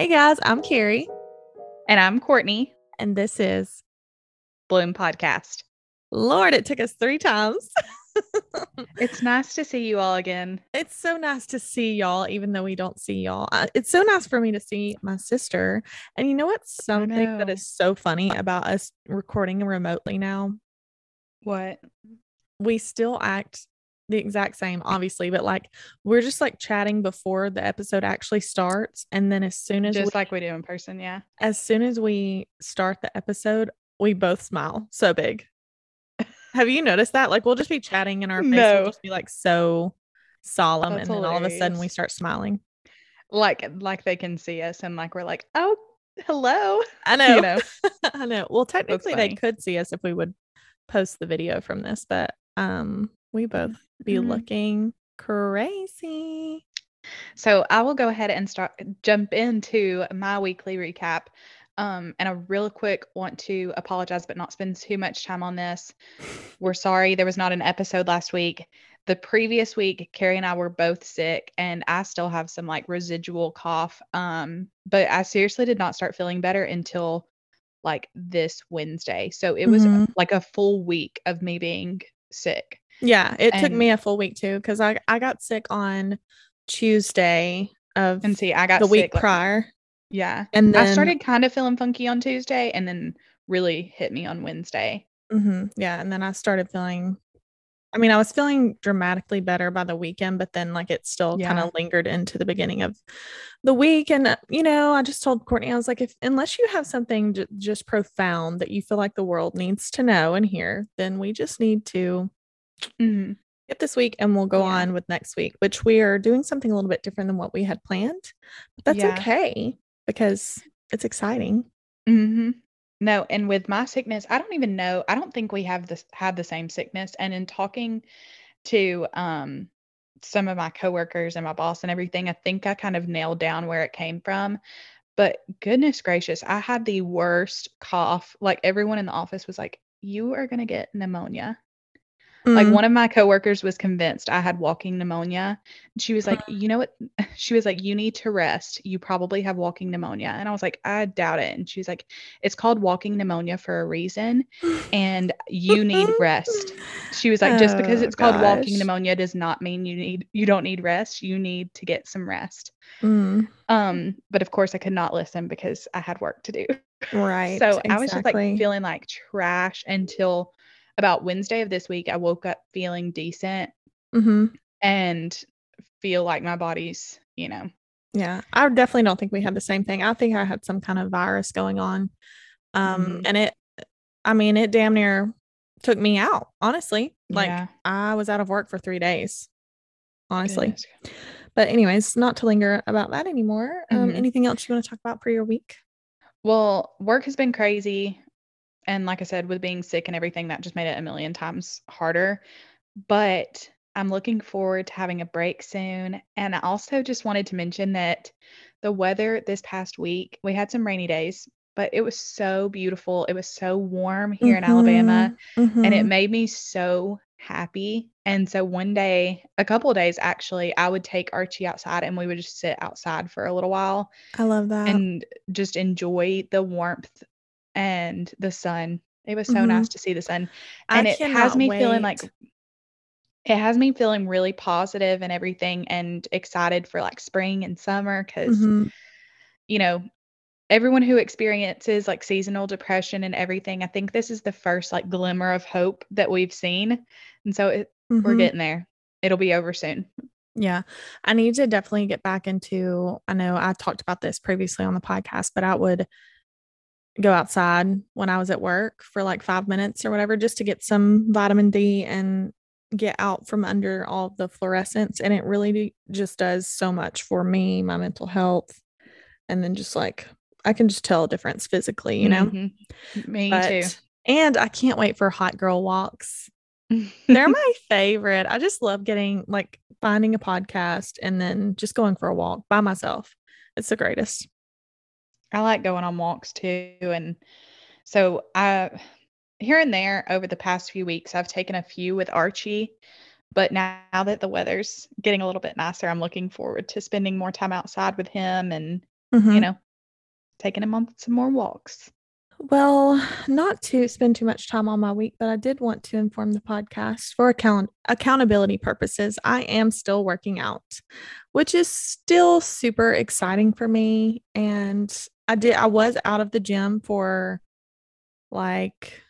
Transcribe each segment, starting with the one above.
Hey guys, I'm Carrie, And I'm Courtney, and this is Bloom Podcast. Lord. It took us three times. It's nice to see you all again. it's so nice to see y'all, even though we don't see y'all. It's so nice for me to see my sister. And you know what's something that is so funny about us recording remotely now? What? We still act the exact same, obviously, but like we're just like chatting before the episode actually starts. And then as soon as Just we, like we do in person, yeah. as soon as we start the episode, we both smile so big. Have you noticed that? Like we'll just be chatting and our face No. will just be like so solemn That's and then all of a sudden we start smiling. Like like they can see us and like we're like, oh, hello. I know. You know. I know. Well, technically they could see us if we would post the video from this, but um we both be Mhm. looking crazy. So I will go ahead and start jump into my weekly recap. Um, and I real quick want to apologize, but not spend too much time on this. We're sorry there was not an episode last week. The previous week, Carrie and I were both sick, and I still have some like residual cough. Um, but I seriously did not start feeling better until like this Wednesday. So it was Mhm. like a full week of me being sick. Yeah, it took me a full week too because I I got sick on Tuesday of And see, I got the week like- prior. yeah. And then I started kind of feeling funky on Tuesday and then really hit me on Wednesday. hmm Yeah, and then I started feeling. I mean, I was feeling dramatically better by the weekend, but then like it still kind of lingered into the beginning of the week. And uh, you know, I just told Courtney, I was like, if unless you have something j- just profound that you feel like the world needs to know and hear, then we just need to Mhm. get this week, and we'll go Yeah. on with next week, which we are doing something a little bit different than what we had planned. But that's Yeah. okay because it's exciting. Mhm. No, and with my sickness, I don't even know. I don't think we have this had the same sickness. And in talking to um some of my coworkers and my boss and everything, I think I kind of nailed down where it came from. But goodness gracious, I had the worst cough. Like everyone in the office was like, "You are going to get pneumonia." Like Mm, one of my coworkers was convinced I had walking pneumonia. And she was like, "You know what?" She was like, "You need to rest. You probably have walking pneumonia." And I was like, "I doubt it." And she was like, "It's called walking pneumonia for a reason, and you need rest." She was like, "Just because Oh, it's called walking pneumonia does not mean you need you don't need rest. You need to get some rest." mm, Um, but of course I could not listen because I had work to do. right. So I was just like feeling like trash until about Wednesday of this week. I woke up feeling decent hmm and feel like my body's, you know, Yeah, I definitely don't think we had the same thing. I think I had some kind of virus going on. Um, Mhm. and it, I mean, it damn near took me out, honestly. Like yeah, I was out of work for three days, honestly. goodness. But, anyways, not to linger about that anymore. Um, Mhm. anything else you want to talk about for your week? Well, work has been crazy. And like I said, with being sick and everything, that just made it a million times harder. But I'm looking forward to having a break soon. And I also just wanted to mention that the weather this past week, we had some rainy days, but it was so beautiful. It was so warm here in Alabama. Mhm, and it mhm. made me so happy. And so one day, a couple of days actually, I would take Archie outside and we would just sit outside for a little while I love that. and just enjoy the warmth and the sun. It was so Mhm. nice to see the sun. I And it has me feeling like it has me feeling really positive and everything and excited for like spring and summer because Mhm. you know everyone who experiences like seasonal depression and everything i think this is the first like glimmer of hope that we've seen and so it, we're Mhm. getting there it'll be over soon Yeah. I need to definitely get back into I know I talked about this previously on the podcast, but I would go outside when I was at work for like 5 minutes or whatever just to get some vitamin D and get out from under all the fluorescence and it really just does so much for me, my mental health and then just like I can just tell a difference physically, you know. Mhm. me But and I can't wait for hot girl walks they're my favorite. I just love getting like finding a podcast and then just going for a walk by myself. It's the greatest. I like going on walks too. And so I here and there over the past few weeks, I've taken a few with Archie. But now, now that the weather's getting a little bit nicer, I'm looking forward to spending more time outside with him and, you Mhm. know, taking him on some more walks. Well, not to spend too much time on my week, but I did want to inform the podcast for account accountability purposes. I am still working out, which is still super exciting for me. And I did I was out of the gym for like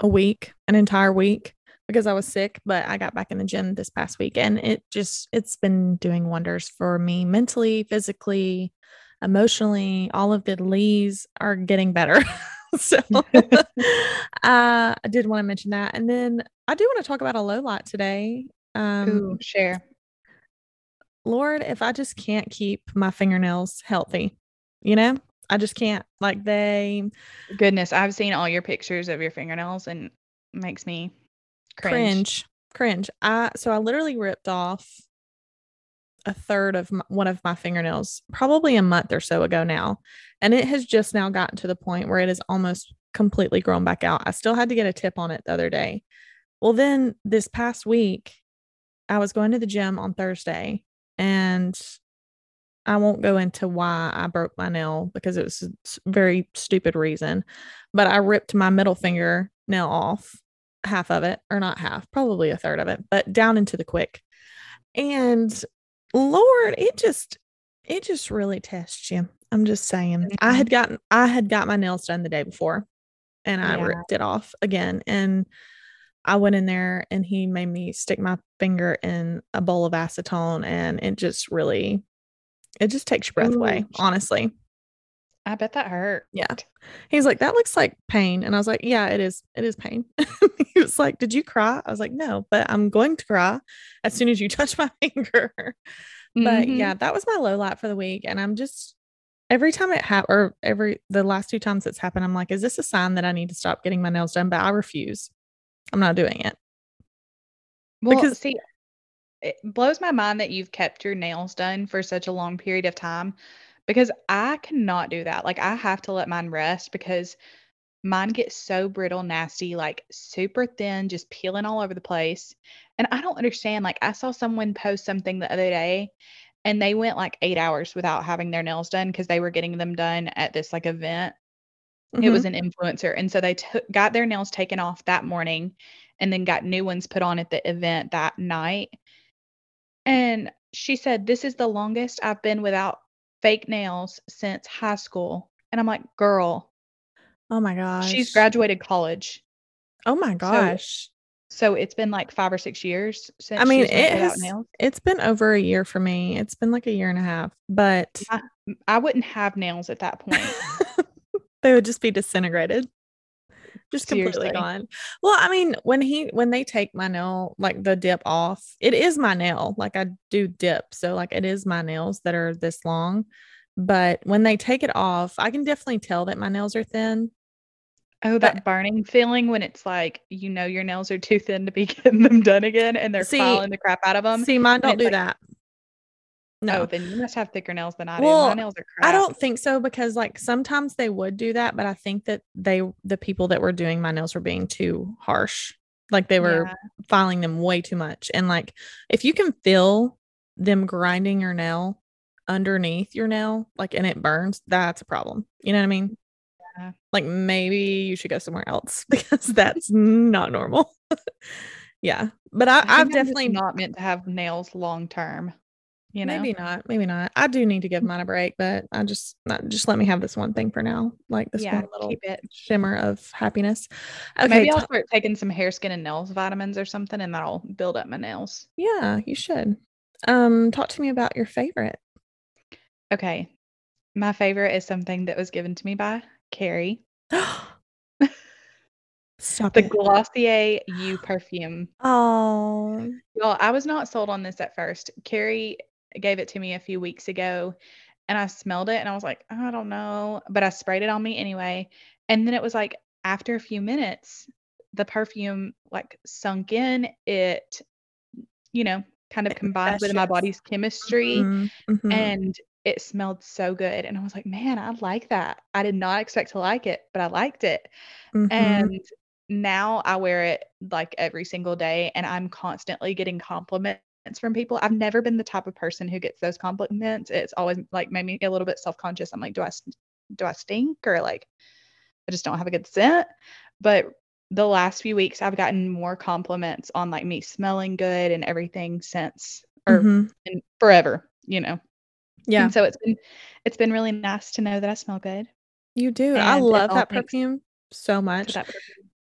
a week, an entire week because I was sick, but I got back in the gym this past week and it just it's been doing wonders for me mentally, physically, emotionally. All of the lees are getting better. so uh, I did want to mention that. And then I do want to talk about a low light today. Um Ooh, share. Lord, if I just can't keep my fingernails healthy, you know, I just can't. Like they Goodness, I've seen all your pictures of your fingernails and makes me cringe. Cringe. Cringe. I so I literally ripped off a third of my, one of my fingernails probably a month or so ago now, and it has just now gotten to the point where it is almost completely grown back out. I still had to get a tip on it the other day. Well, then this past week, I was going to the gym on Thursday and I won't go into why I broke my nail because it was a very stupid reason, but I ripped my middle finger nail off, half of it, or not half, probably a third of it, but down into the quick. And Lord, it just, it just really tests you. I'm just saying. I had gotten, I had got my nails done the day before and I yeah. ripped it off again. And I went in there and he made me stick my finger in a bowl of acetone and it just really it just takes your breath Ooh. away, honestly. I bet that hurt. Yeah. He's like, that looks like pain. And I was like, yeah, it is. It is pain. he was like, did you cry? I was like, no, but I'm going to cry as soon as you touch my finger. Mm-hmm. But yeah, that was my low light for the week. And I'm just, every time it happened, or every, the last two times it's happened, I'm like, is this a sign that I need to stop getting my nails done? But I refuse. I'm not doing it. Well, because see, it blows my mind that you've kept your nails done for such a long period of time because I cannot do that. Like I have to let mine rest because mine get so brittle, nasty, like super thin, just peeling all over the place. And I don't understand. Like I saw someone post something the other day and they went like 8 hours without having their nails done because they were getting them done at this like event. Mm-hmm. It was mm-hmm. an influencer and so they t- got their nails taken off that morning and then got new ones put on at the event that night and she said, This is the longest I've been without fake nails since high school. And I'm like, Girl. Oh my gosh. She's graduated college. Oh my gosh. So, so it's been like five or six years since I mean, it has, nails. It's been over a year for me. It's been like a year and a half, but I, I wouldn't have nails at that point. they would just be disintegrated just completely Seriously. gone. Well, I mean, when he when they take my nail, like the dip off, it is my nail. Like I do dip, so like it is my nails that are this long. But when they take it off, I can definitely tell that my nails are thin. Oh, that but, burning feeling when it's like you know your nails are too thin to be getting them done again, and they're see, filing the crap out of them. See, mine don't do like, that. Oh, no, oh, then you must have thicker nails than I do. Well, My nails are crap. I don't think so because like sometimes they would do that, but I think that they the people that were doing my nails were being too harsh. Like they were yeah. filing them way too much. And like if you can feel them grinding your nail underneath your nail, like and it burns, that's a problem. You know what I mean? Yeah. Like maybe you should go somewhere else because that's not normal. yeah. But I, I have definitely not meant to have nails long term. You know, maybe not, maybe not. I do need to give mine a break, but I just not just let me have this one thing for now, like this yeah, one little keep it. shimmer of happiness. Okay, maybe I'll start taking some hair, skin, and nails vitamins or something, and that'll build up my nails. Yeah, you should. Um, talk to me about your favorite. Okay, my favorite is something that was given to me by Carrie. Stop the it. Glossier You perfume. Oh. Well, I was not sold on this at first. Carrie gave it to me a few weeks ago and I smelled it and I was like, I don't know, but I sprayed it on me anyway. And then it was like after a few minutes, the perfume like sunk in. It, you know, kind of combined with my body's chemistry mm-hmm, mm-hmm. and it smelled so good. And I was like, man, I like that. I did not expect to like it, but I liked it. Mm-hmm. And now I wear it like every single day and I'm constantly getting compliments from people. I've never been the type of person who gets those compliments. It's always like made me a little bit self-conscious. I'm like, do I do I stink or like I just don't have a good scent? But the last few weeks I've gotten more compliments on like me smelling good and everything since or mm-hmm. forever, you know. Yeah. And so it's been it's been really nice to know that I smell good. You do. And I love that perfume so much.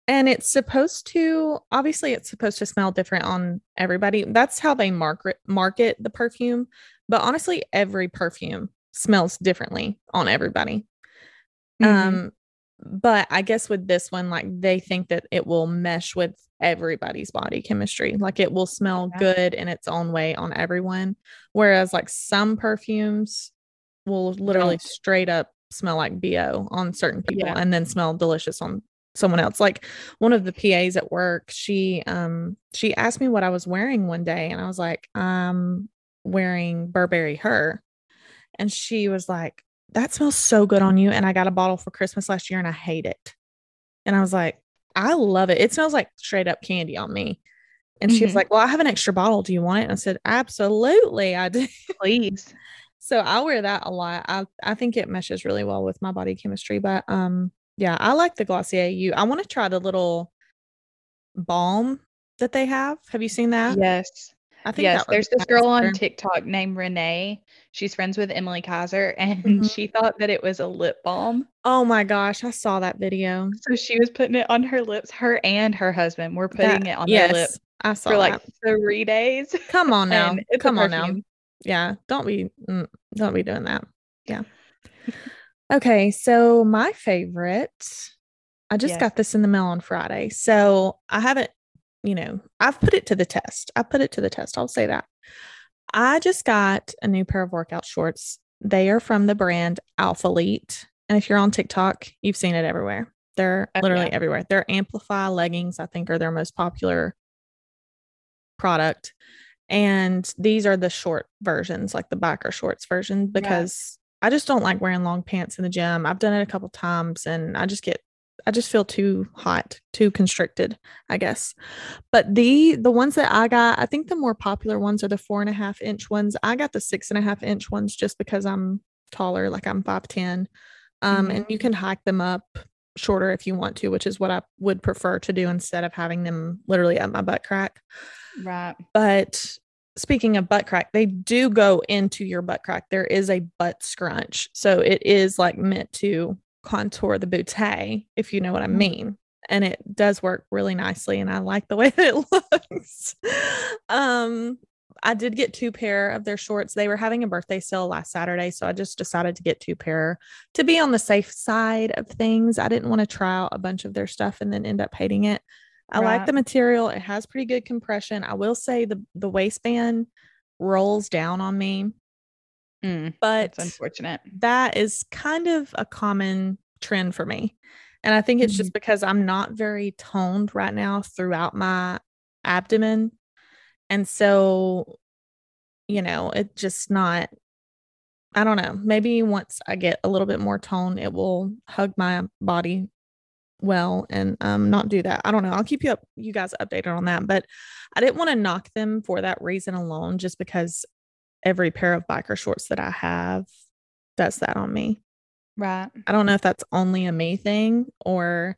And it's supposed to obviously it's supposed to smell different on everybody. That's how they market market the perfume. But honestly, every perfume smells differently on everybody. Mm-hmm. Um but I guess with this one, like they think that it will mesh with everybody's body chemistry. Like it will smell yeah. good in its own way on everyone. Whereas like some perfumes will literally straight up smell like BO on certain people yeah. and then smell delicious on someone else. Like one of the PAs at work, she um she asked me what I was wearing one day and I was like, I'm wearing Burberry Her. And she was like, That smells so good on you. And I got a bottle for Christmas last year and I hate it. And I was like, I love it. It smells like straight up candy on me. And mm-hmm. she was mm-hmm. like, Well, I have an extra bottle. Do you want it? And I said, Absolutely, I do. Please. So I wear that a lot. I I think it meshes really well with my body chemistry. But um, yeah, I like the Glossier You. I want to try the little balm that they have. Have you seen that? Yes. I think yes, there's this girl on TikTok named Renee. She's friends with Emily Kaiser, and mm-hmm. she thought that it was a lip balm. Oh my gosh, I saw that video. So she was putting it on her lips. Her and her husband were putting that, it on yes, their lips. I saw for like three days. Come on now, come on now yeah don't be mm, don't be doing that yeah okay so my favorite i just yes. got this in the mail on friday so i haven't you know i've put it to the test i put it to the test i'll say that. I just got a new pair of workout shorts they are from the brand Alphalete and if you're on tiktok you've seen it everywhere they're oh, literally everywhere they're amplify leggings i think are their most popular product and these are the short versions, like the biker shorts version, because I just don't like wearing long pants in the gym. I've done it a couple times and I just get I just feel too hot, too constricted, I guess. But the the ones that I got, I think the more popular ones are the four and a half inch ones. I got the six and a half inch ones just because I'm taller, like I'm five ten. Um, mm-hmm. and you can hike them up shorter if you want to, which is what I would prefer to do instead of having them literally at my butt crack. Right. But speaking of butt crack, they do go into your butt crack. There is a butt scrunch. So it is like meant to contour the bootay, if you know what I mm-hmm. mean. And it does work really nicely. And I like the way that it looks. um, I did get two pair of their shorts. They were having a birthday sale last Saturday, so I just decided to get two pair to be on the safe side of things. I didn't want to try out a bunch of their stuff and then end up hating it. I right. like the material. It has pretty good compression. I will say the the waistband rolls down on me. Mm, but it's unfortunate. That is kind of a common trend for me. And I think it's mm-hmm. just because I'm not very toned right now throughout my abdomen. And so, you know, it's just not, I don't know. Maybe once I get a little bit more tone, it will hug my body well and um not do that. I don't know. I'll keep you up you guys updated on that, but I didn't want to knock them for that reason alone just because every pair of biker shorts that I have does that on me. Right. I don't know if that's only a me thing or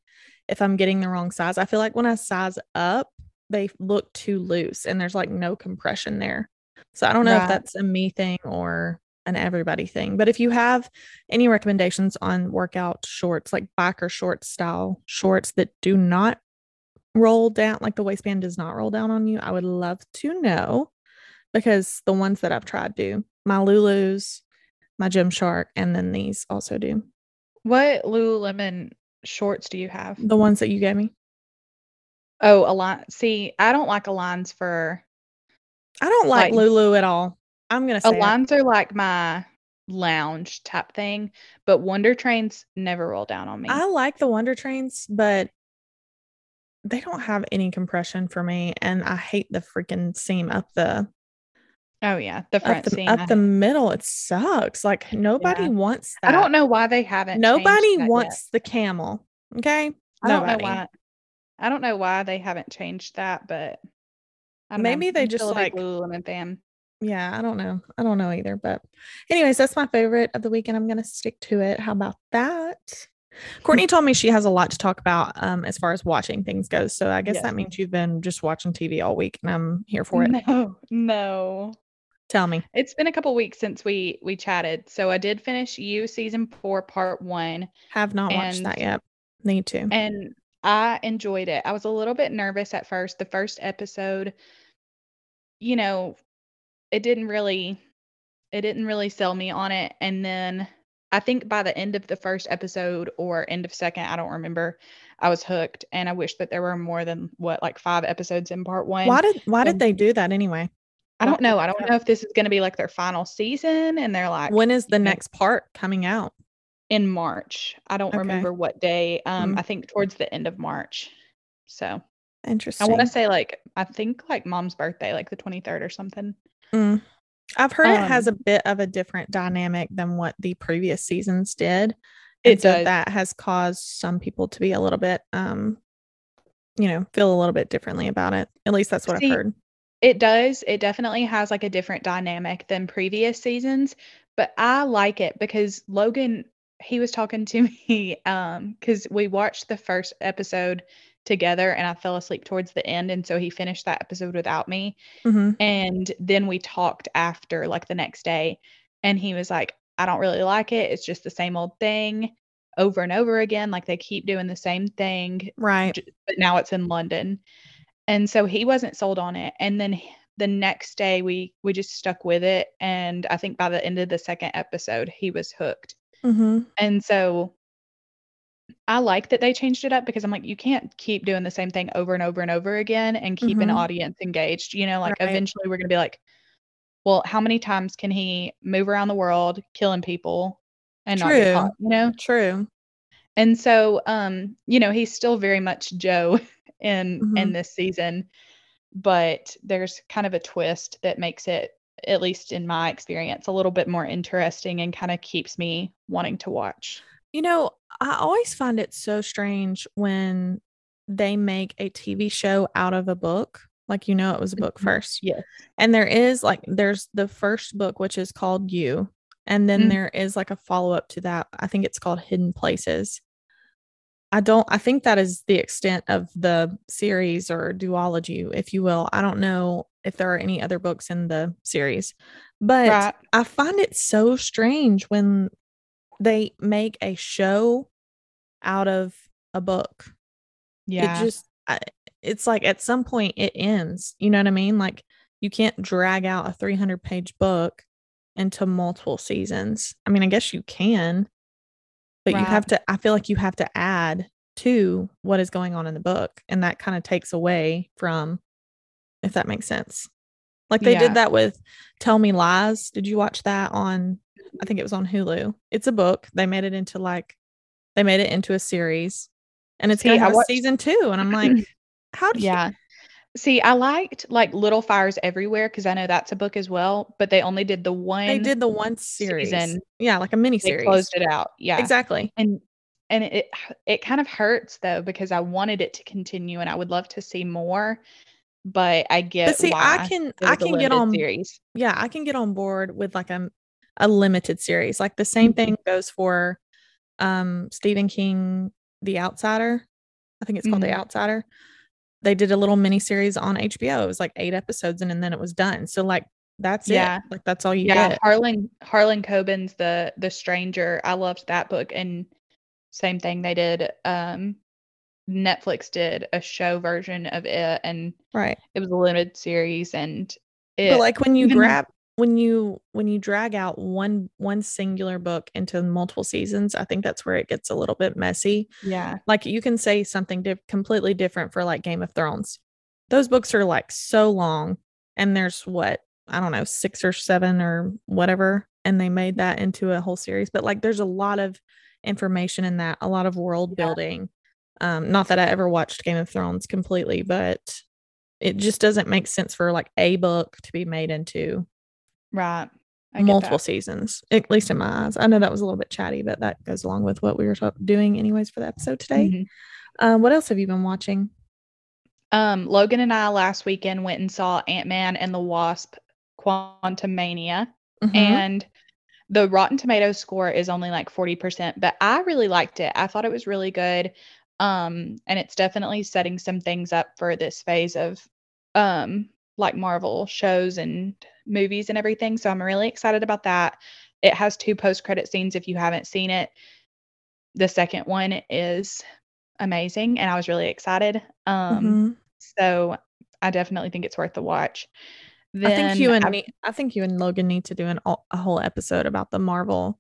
if I'm getting the wrong size. I feel like when I size up, they look too loose and there's like no compression there. So I don't know right. if that's a me thing or an everybody thing. But if you have any recommendations on workout shorts, like biker short style shorts that do not roll down, like the waistband does not roll down on you, I would love to know because the ones that I've tried do. My Lulu's, my Gymshark, and then these also do. What Lululemon shorts do you have? The ones that you gave me. Oh, Align. See, I don't like Aligns for. I don't like, like Lulu at all. I'm gonna say Aligns are like my lounge type thing, but Wonder Trains never roll down on me. I like the Wonder Trains, but they don't have any compression for me, and I hate the freaking seam up the. Oh yeah, the front up the, seam up the middle. It sucks. Like nobody yeah. wants that. I don't know why they haven't. Nobody wants yet. the camel. Okay, I nobody. don't know why. I don't know why they haven't changed that, but I don't know. Maybe they just still a big like Lululemon fan. Yeah, I don't know. I don't know either. But anyways, that's my favorite of the week, and I'm gonna stick to it. How about that? Courtney told me she has a lot to talk about um as far as watching things goes. So I guess Yes. that means you've been just watching TV all week and I'm here for it. No, no. Tell me. It's been a couple weeks since we we chatted. So I did finish You season four, part one, Have not watched that yet. Need to. and I enjoyed it. I was a little bit nervous at first. The first episode, you know, it didn't really it didn't really sell me on it. And then I think by the end of the first episode or end of second, I don't remember, I was hooked. And I wish that there were more than what, like five episodes in part one. Why did why did they do that anyway? I don't know. I don't know if this is going to be like their final season and they're like When is the next part coming out? in March. I don't Okay. remember what day. Um, Mm. I think towards the end of March. So Interesting. I want to say like I think like mom's birthday, like the 23rd or something. Mm. I've heard it has a Um, bit of a different dynamic than what the previous seasons did. It And so does. that has caused some people to be a little bit um you know, feel a little bit differently about it. At least that's what See, I've heard. It does. It definitely has like a different dynamic than previous seasons, but I like it because Logan, he was talking to me um cuz we watched the first episode together and I fell asleep towards the end and so he finished that episode without me hmm and then we talked after like the next day and he was like I don't really like it. It's just the same old thing over and over again like they keep doing the same thing Right. but now it's in London. And so he wasn't sold on it. And then the next day we we just stuck with it and I think by the end of the second episode he was hooked. hmm And so I like that they changed it up because I'm like you can't keep doing the same thing over and over and over again and keep an Mhm. audience engaged. You know, like Right. eventually we're going to be like well, how many times can he move around the world killing people and not get caught, you know? True. And so, um, you know, he's still very much Joe in in Mhm. this season, but there's kind of a twist that makes it, at least in my experience, a little bit more interesting and kind of keeps me wanting to watch. You know, I always find it so strange when they make a TV show out of a book. Like you know it was a book Mhm. first. Yes. And there is like there's the first book which is called You, and then Mhm. there is like a follow-up to that. I think it's called Hidden Places. I don't I think that is the extent of the series or duology, if you will. I don't know if there are any other books in the series. But Right. I find it so strange when they make a show out of a book. Yeah. It just I, it's like at some point it ends. You know what I mean? Like you can't drag out a 300 page book into multiple seasons. I mean, I guess you can, but you have to I feel like you have to add to what is going on in the book and that kind of takes away from if that makes sense. Like they Yeah. did that with Tell Me Lies. Did you watch that on I think it was on Hulu. It's a book. They made it into like they made it into a series. And it's See, gonna have a watched- season two. And I'm like, how do you Yeah. See, I liked like Little Fires Everywhere because I know that's a book as well, but they only did the one. they did the one series. season. Yeah, like a mini series. closed it out. Yeah. Exactly. and and it it kind of hurts though because I wanted it to continue and I would love to see more, but I get But see, I can I can get on series. yeah, I can get on board with like a a limited series. Like the same Mhm. thing goes for um Stephen King The Outsider. I think it's called The Mhm. Outsider. They did a little mini series on HBO. It was like 8 episodes and, and then it was done. So like that's Yeah. it. Like that's all you Yeah, get. Harlan Harlan Coben's the the Stranger. I loved that book and same thing they did um Netflix did a show version of it and Right. it was a limited series and it but like when you grab when you when you drag out one one singular book into multiple seasons, I think that's where it gets a little bit messy. yeah. like you can say something diff- completely different for like Game of Thrones. Those books are like so long and there's what I don't know, 6 or 7 or whatever and they made that into a whole series, but like there's a lot of information in that, a lot of world Yeah. building. Um not that I ever watched Game of Thrones completely, but it just doesn't make sense for like a book to be made into Right. I multiple seasons, at least in my eyes. I know that was a little bit chatty, but that goes along with what we were doing anyways for the episode today. Mhm. Uh, what else have you been watching? Um, Logan and I last weekend went and saw Ant Man and the Wasp Quantumania, Mhm. and the Rotten Tomatoes score is only like 40%, but I really liked it. I thought it was really good. Um, and it's definitely setting some things up for this phase of um like Marvel shows and movies and everything. So I'm really excited about that. It has two post-credit scenes if you haven't seen it. The second one is amazing and I was really excited. Um Mhm. so I definitely think it's worth the watch. I think you and me, I think you and Logan need to do an a whole episode about the Marvel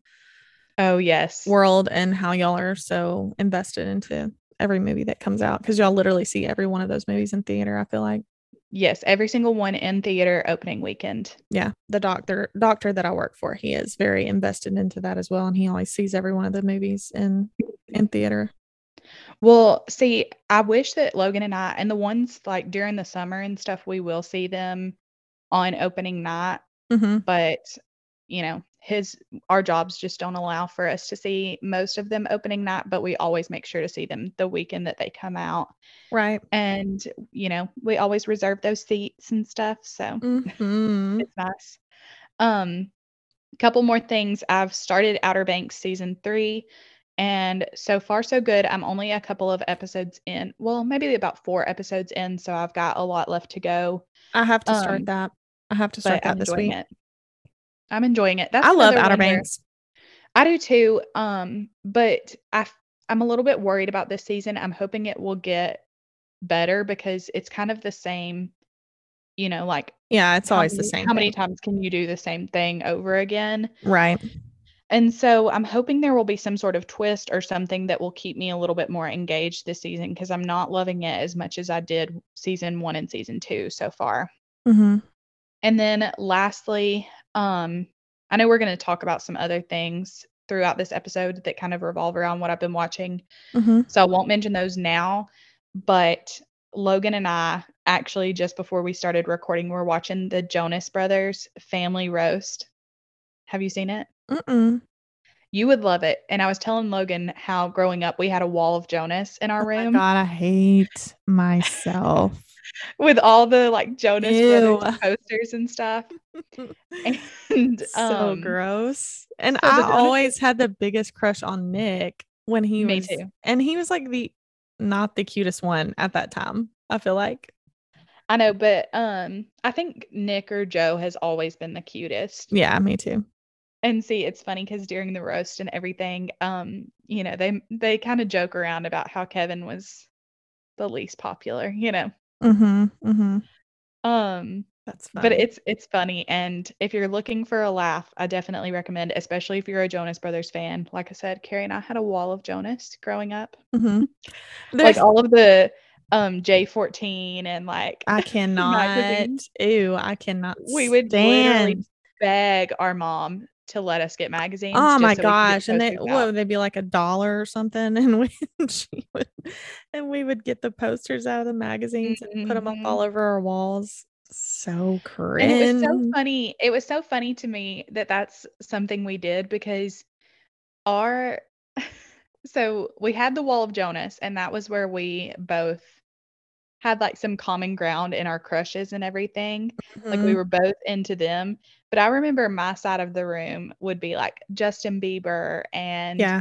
oh yes. world and how y'all are so invested into every movie that comes out because y'all literally see every one of those movies in theater. I feel like, Yes, every single one in theater opening weekend. yeah, the doctor doctor that I work for, he is very invested into that as well, and he always sees every one of the movies in in theater. Well, see, I wish that Logan and I, and the ones like during the summer and stuff, we will see them on opening night. hmm But, you know, his, our jobs just don't allow for us to see most of them opening night, but we always make sure to see them the weekend that they come out. Right. And, you know, we always reserve those seats and stuff. So hmm it's nice. Um, couple more things. I've started Outer Banks season three, and so far so good. I'm only a couple of episodes in. Well, maybe about four episodes in, so I've got a lot left to go. I have to start Um, that. I have to start But I'm that this week. it. I'm enjoying it. That's I love Outer Banks. I do too. Um, but I I'm a little bit worried about this season. I'm hoping it will get better because it's kind of the same. You know, like Yeah, it's always the same. How many thing. times can you do the same thing over again? Right. And so I'm hoping there will be some sort of twist or something that will keep me a little bit more engaged this season because I'm not loving it as much as I did season one and season two so far. Mm-hmm. And then lastly, um, I know we're going to talk about some other things throughout this episode that kind of revolve around what I've been watching. hmm So I won't mention those now, but Logan and I actually just before we started recording, we're watching the Jonas Brothers Family Roast. Have you seen it? Mm-mm. You would love it. And I was telling Logan how growing up we had a wall of Jonas in our Oh room God, I hate myself. With all the like Jonas Ew. Brothers posters and stuff. And so um, gross. And so I Jonas- always had the biggest crush on Nick when he Me was, too. and he was like the not the cutest one at that time. I feel like, I know, but um I think Nick or Joe has always been the cutest. yeah, me too. And see, it's funny because during the roast and everything, um, you know, they they kind of joke around about how Kevin was the least popular, you know. Mm-hmm. Mm-hmm. Um, That's funny. but it's it's funny and if you're looking for a laugh i definitely recommend especially if you're a jonas brothers fan like i said carrie and i had a wall of jonas growing up Mhm. like all of the um j14 and like I cannot. Ew, I cannot. we would literally beg our mom to let us get magazines Oh my so we could get gosh! And they what would they be like a dollar or something? And we she would, and we would get the posters out of the magazines and put them up Mhm. all over our walls. So cringe. And it was so funny. It was so funny to me that that's something we did because our so we had the wall of Jonas and that was where we both had like some common ground in our crushes and everything. Like we Mhm. were both into them. But I remember my side of the room would be like Justin Bieber and yeah.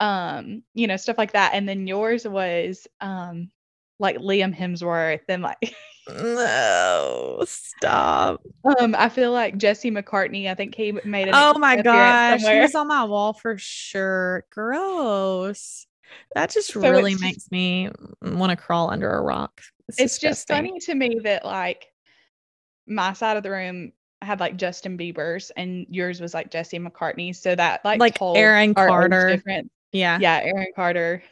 um, you know, stuff like that. And then yours was um like Liam Hemsworth and like No, stop. Um, I feel like Jesse McCartney. I think he made an Oh my gosh, he was on my wall for sure. Gross. That just So really it's- makes me want to crawl under a rock. It's just disgusting. funny to me that like my side of the room had like Justin Bieber's and yours was like Jesse McCartney. So that like Like told Aaron Carter. difference. Yeah, Yeah, Aaron Carter.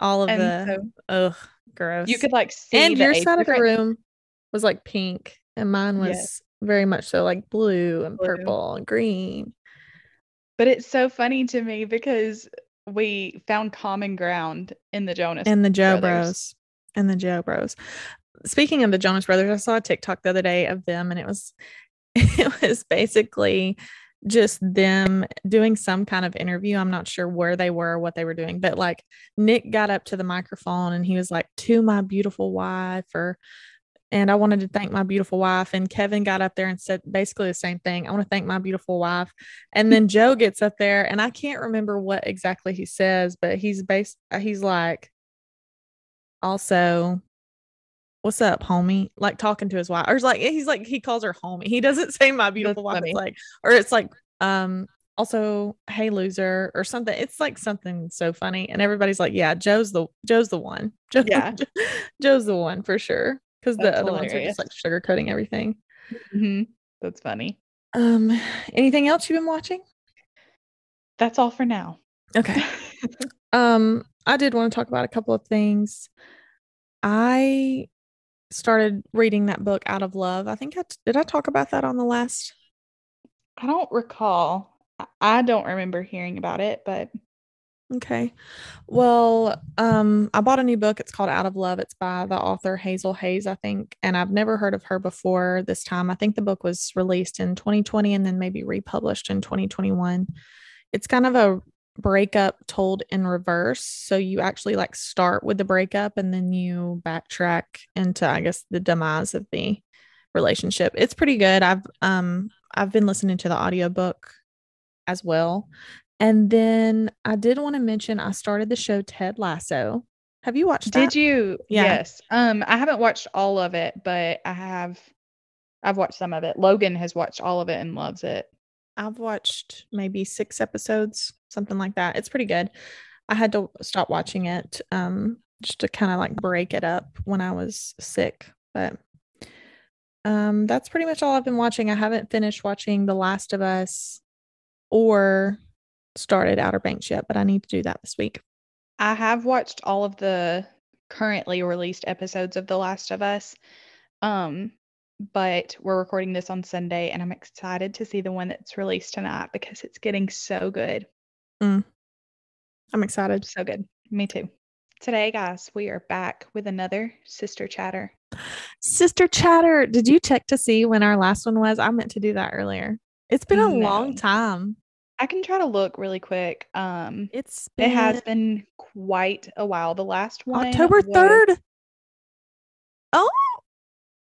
all of And the so ugh, gross. you could like see and your side of the room was like pink, and mine was Yes. very much so like blue and Blue. purple and green. But it's so funny to me because we found common ground in the Jonas and the Joe Brothers. Bros. And the Joe Bros. Speaking of the Jonas Brothers, I saw a TikTok the other day of them, and it was it was basically just them doing some kind of interview. I'm not sure where they were or what they were doing, but like Nick got up to the microphone and he was like, To my beautiful wife, or and I wanted to thank my beautiful wife. And Kevin got up there and said basically the same thing. I want to thank my beautiful wife. And then Joe gets up there, and I can't remember what exactly he says, but he's based, he's like, also, what's up, homie? Like talking to his wife, or it's like he's like he calls her homie. He doesn't say my beautiful wife. It's like, or it's like, um, also, hey loser, or something. It's like something so funny, and everybody's like, yeah, Joe's the Joe's the one. Joe, yeah, Joe's the one for sure. Because the other hilarious. ones are just like sugarcoating everything. Mm-hmm. That's funny. Um, anything else you've been watching? That's all for now. Okay. um, I did want to talk about a couple of things. I started reading that book out of love. I think I t- did I talk about that on the last I don't recall. I don't remember hearing about it, but okay. Well, um I bought a new book. It's called Out of Love. It's by the author Hazel Hayes, I think, and I've never heard of her before this time. I think the book was released in 2020 and then maybe republished in 2021. It's kind of a breakup told in reverse. So you actually like start with the breakup and then you backtrack into I guess the demise of the relationship. It's pretty good. I've um I've been listening to the audiobook as well. And then I did want to mention I started the show Ted Lasso. Have you watched that? Did you? Yeah. Yes. Um I haven't watched all of it, but I have I've watched some of it. Logan has watched all of it and loves it. I've watched maybe 6 episodes something like that. It's pretty good. I had to stop watching it um, just to kind of like break it up when I was sick. But um, that's pretty much all I've been watching. I haven't finished watching The Last of Us or started Outer Banks yet, but I need to do that this week. I have watched all of the currently released episodes of The Last of Us. Um, but we're recording this on Sunday and I'm excited to see the one that's released tonight because it's getting so good. Mm. I'm excited. So good. Me too. Today, guys, we are back with another sister chatter. Sister chatter. Did you check to see when our last one was? I meant to do that earlier. It's been a no. long time. I can try to look really quick. Um it's been... it has been quite a while. The last one October 3rd. Was... Oh,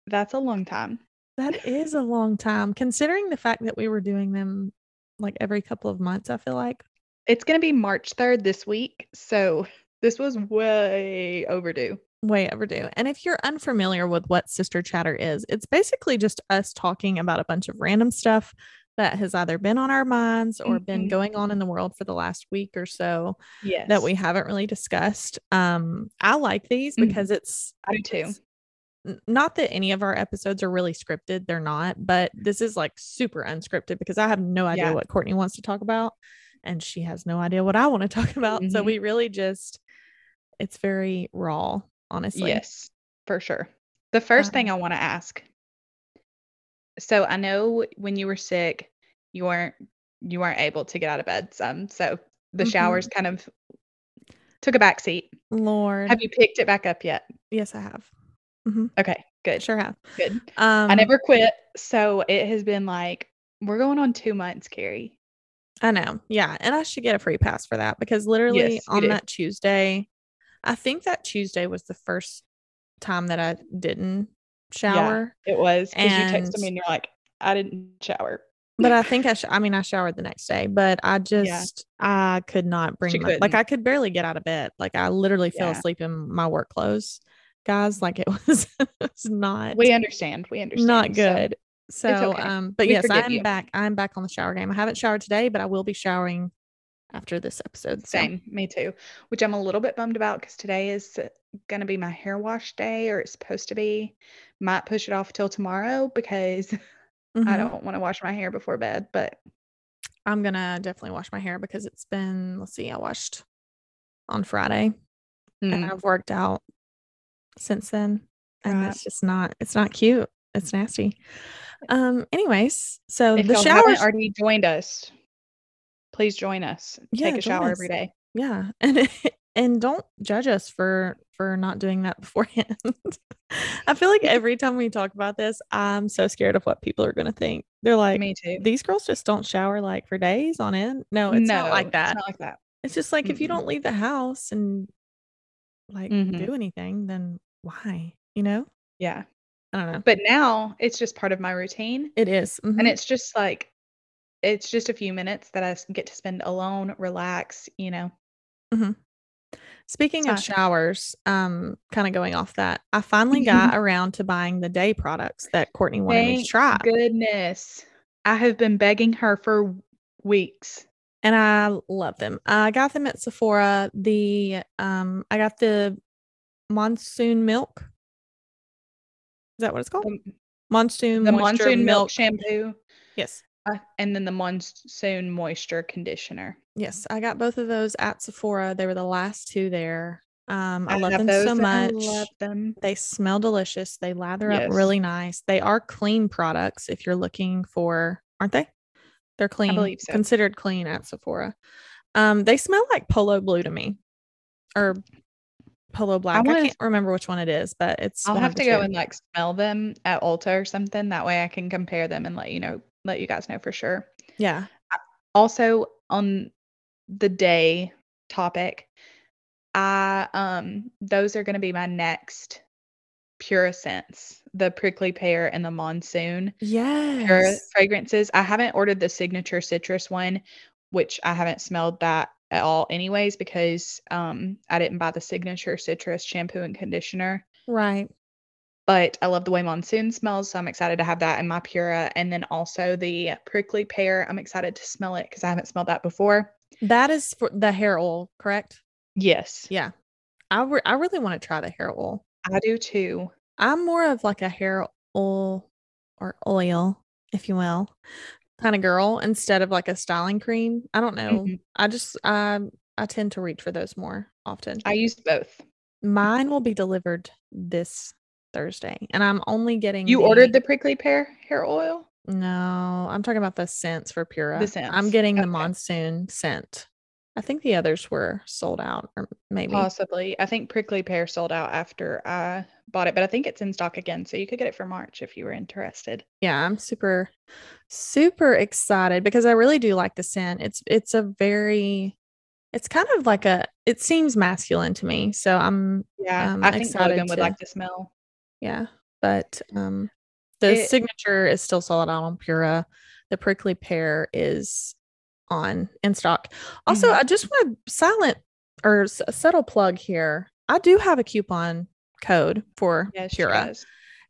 that's a long time. That is a long time considering the fact that we were doing them like every couple of months, I feel like. It's going to be March 3rd this week. So this was way overdue. Way overdue. And if you're unfamiliar with what Sister Chatter is, it's basically just us talking about a bunch of random stuff that has either been on our minds or mm-hmm. been going on in the world for the last week or so yes. that we haven't really discussed. Um, I like these mm-hmm. because it's I do too. Not that any of our episodes are really scripted, they're not, but this is like super unscripted because I have no idea yeah. what Courtney wants to talk about and she has no idea what I want to talk about. Mm-hmm. So we really just, it's very raw, honestly. Yes, for sure. The first um, thing I want to ask so I know when you were sick, you weren't you weren't able to get out of bed some. So the mm-hmm. showers kind of took a back seat. Lord. Have you picked it back up yet? Yes, I have. Mm-hmm. Okay, good. Sure have. Good. Um, I never quit. So it has been like, we're going on two months, Carrie. I know. Yeah. And I should get a free pass for that because literally yes, on that Tuesday, I think that Tuesday was the first time that I didn't shower. Yeah, it was because you texted me and you're like, I didn't shower. but I think I, sh- I mean, I showered the next day, but I just, yeah. I could not bring my, like, I could barely get out of bed. Like, I literally fell yeah. asleep in my work clothes, guys. Like, it was, it was not, we understand. We understand. Not good. So. So, okay. um, but we yes, I'm you. back. I'm back on the shower game. I haven't showered today, but I will be showering after this episode. So. Same, me too. Which I'm a little bit bummed about because today is going to be my hair wash day, or it's supposed to be. Might push it off till tomorrow because mm-hmm. I don't want to wash my hair before bed. But I'm gonna definitely wash my hair because it's been. Let's see, I washed on Friday, mm. and I've worked out since then, and right. it's just not. It's not cute. It's nasty. Um, anyways, so if the shower already joined us, please join us. Yeah, Take a shower us. every day. Yeah. And and don't judge us for for not doing that beforehand. I feel like every time we talk about this, I'm so scared of what people are going to think. They're like, Me too. these girls just don't shower like for days on end. No, it's not like that. It's not like that. It's just like if you don't leave the house and like Mhm. do anything, then why? You know? Yeah. I don't know. But now it's just part of my routine. It is. And mhm. it's just like, it's just a few minutes that I get to spend alone, relax, you know. Speaking of showers, um, kind of going off that, I finally got around to buying the Dae products that Courtney wanted me to try. goodness. I have been begging her for weeks. and I love them. I got them at Sephora. The um, I got the monsoon milk. Is that what it's called? The, monsoon the monsoon milk shampoo Yes, uh, and then the monsoon moisture conditioner. yes. I got both of those at Sephora. They were the last two there. Um, I, love them so and I much. love them. They smell delicious. They lather Yes. up really nice. They are clean products if you're looking for, aren't they? They're clean. believe so. Considered clean at Sephora. Um, they smell like polo blue to me. Or polo black. I, wanna- can't remember which one it is, but it's I'll have to go and like smell them at Ulta or something. That way I can compare them and let you know, let you guys know for sure. Yeah. Also on the Dae topic, I um those are gonna be my next Pura scents, the prickly pear and the monsoon. Yes. fragrances. I haven't ordered the signature citrus one, which I haven't smelled that at all anyways because um I didn't buy the signature citrus shampoo and conditioner. Right. But I love the way monsoon smells, so I'm excited to have that in my Pura. And then also the prickly pear. I'm excited to smell it because I haven't smelled that before. That is for the hair oil, correct? Yes, Yeah. I, re- I really want to try the hair oil. I do too. I'm more of like a hair oil or oil, if you will, kind of girl instead of like a styling cream. I don't know. Mhm. I just um I tend to reach for those more often. I use both. Mine will be delivered this Thursday, and I'm only getting You ordered the prickly pear hair oil? No, I'm talking about the scents for Pura. I'm scents, getting the monsoon scent. I think the others were sold out, or maybe. Possibly. I think prickly pear sold out after I bought it, but I think it's in stock again. So you could get it for March if you were interested. yeah, I'm super, super excited because I really do like the scent. It's it's a very, it's kind of like a. It seems masculine to me, so I'm Yeah, Um, I think excited Logan would to- like the smell. Yeah. But um, the It- signature is still sold out on Pura. The prickly pear is on in stock. Also, Mhm. I just want to silent or s- subtle plug here. I do have a coupon code for Yes, Pura.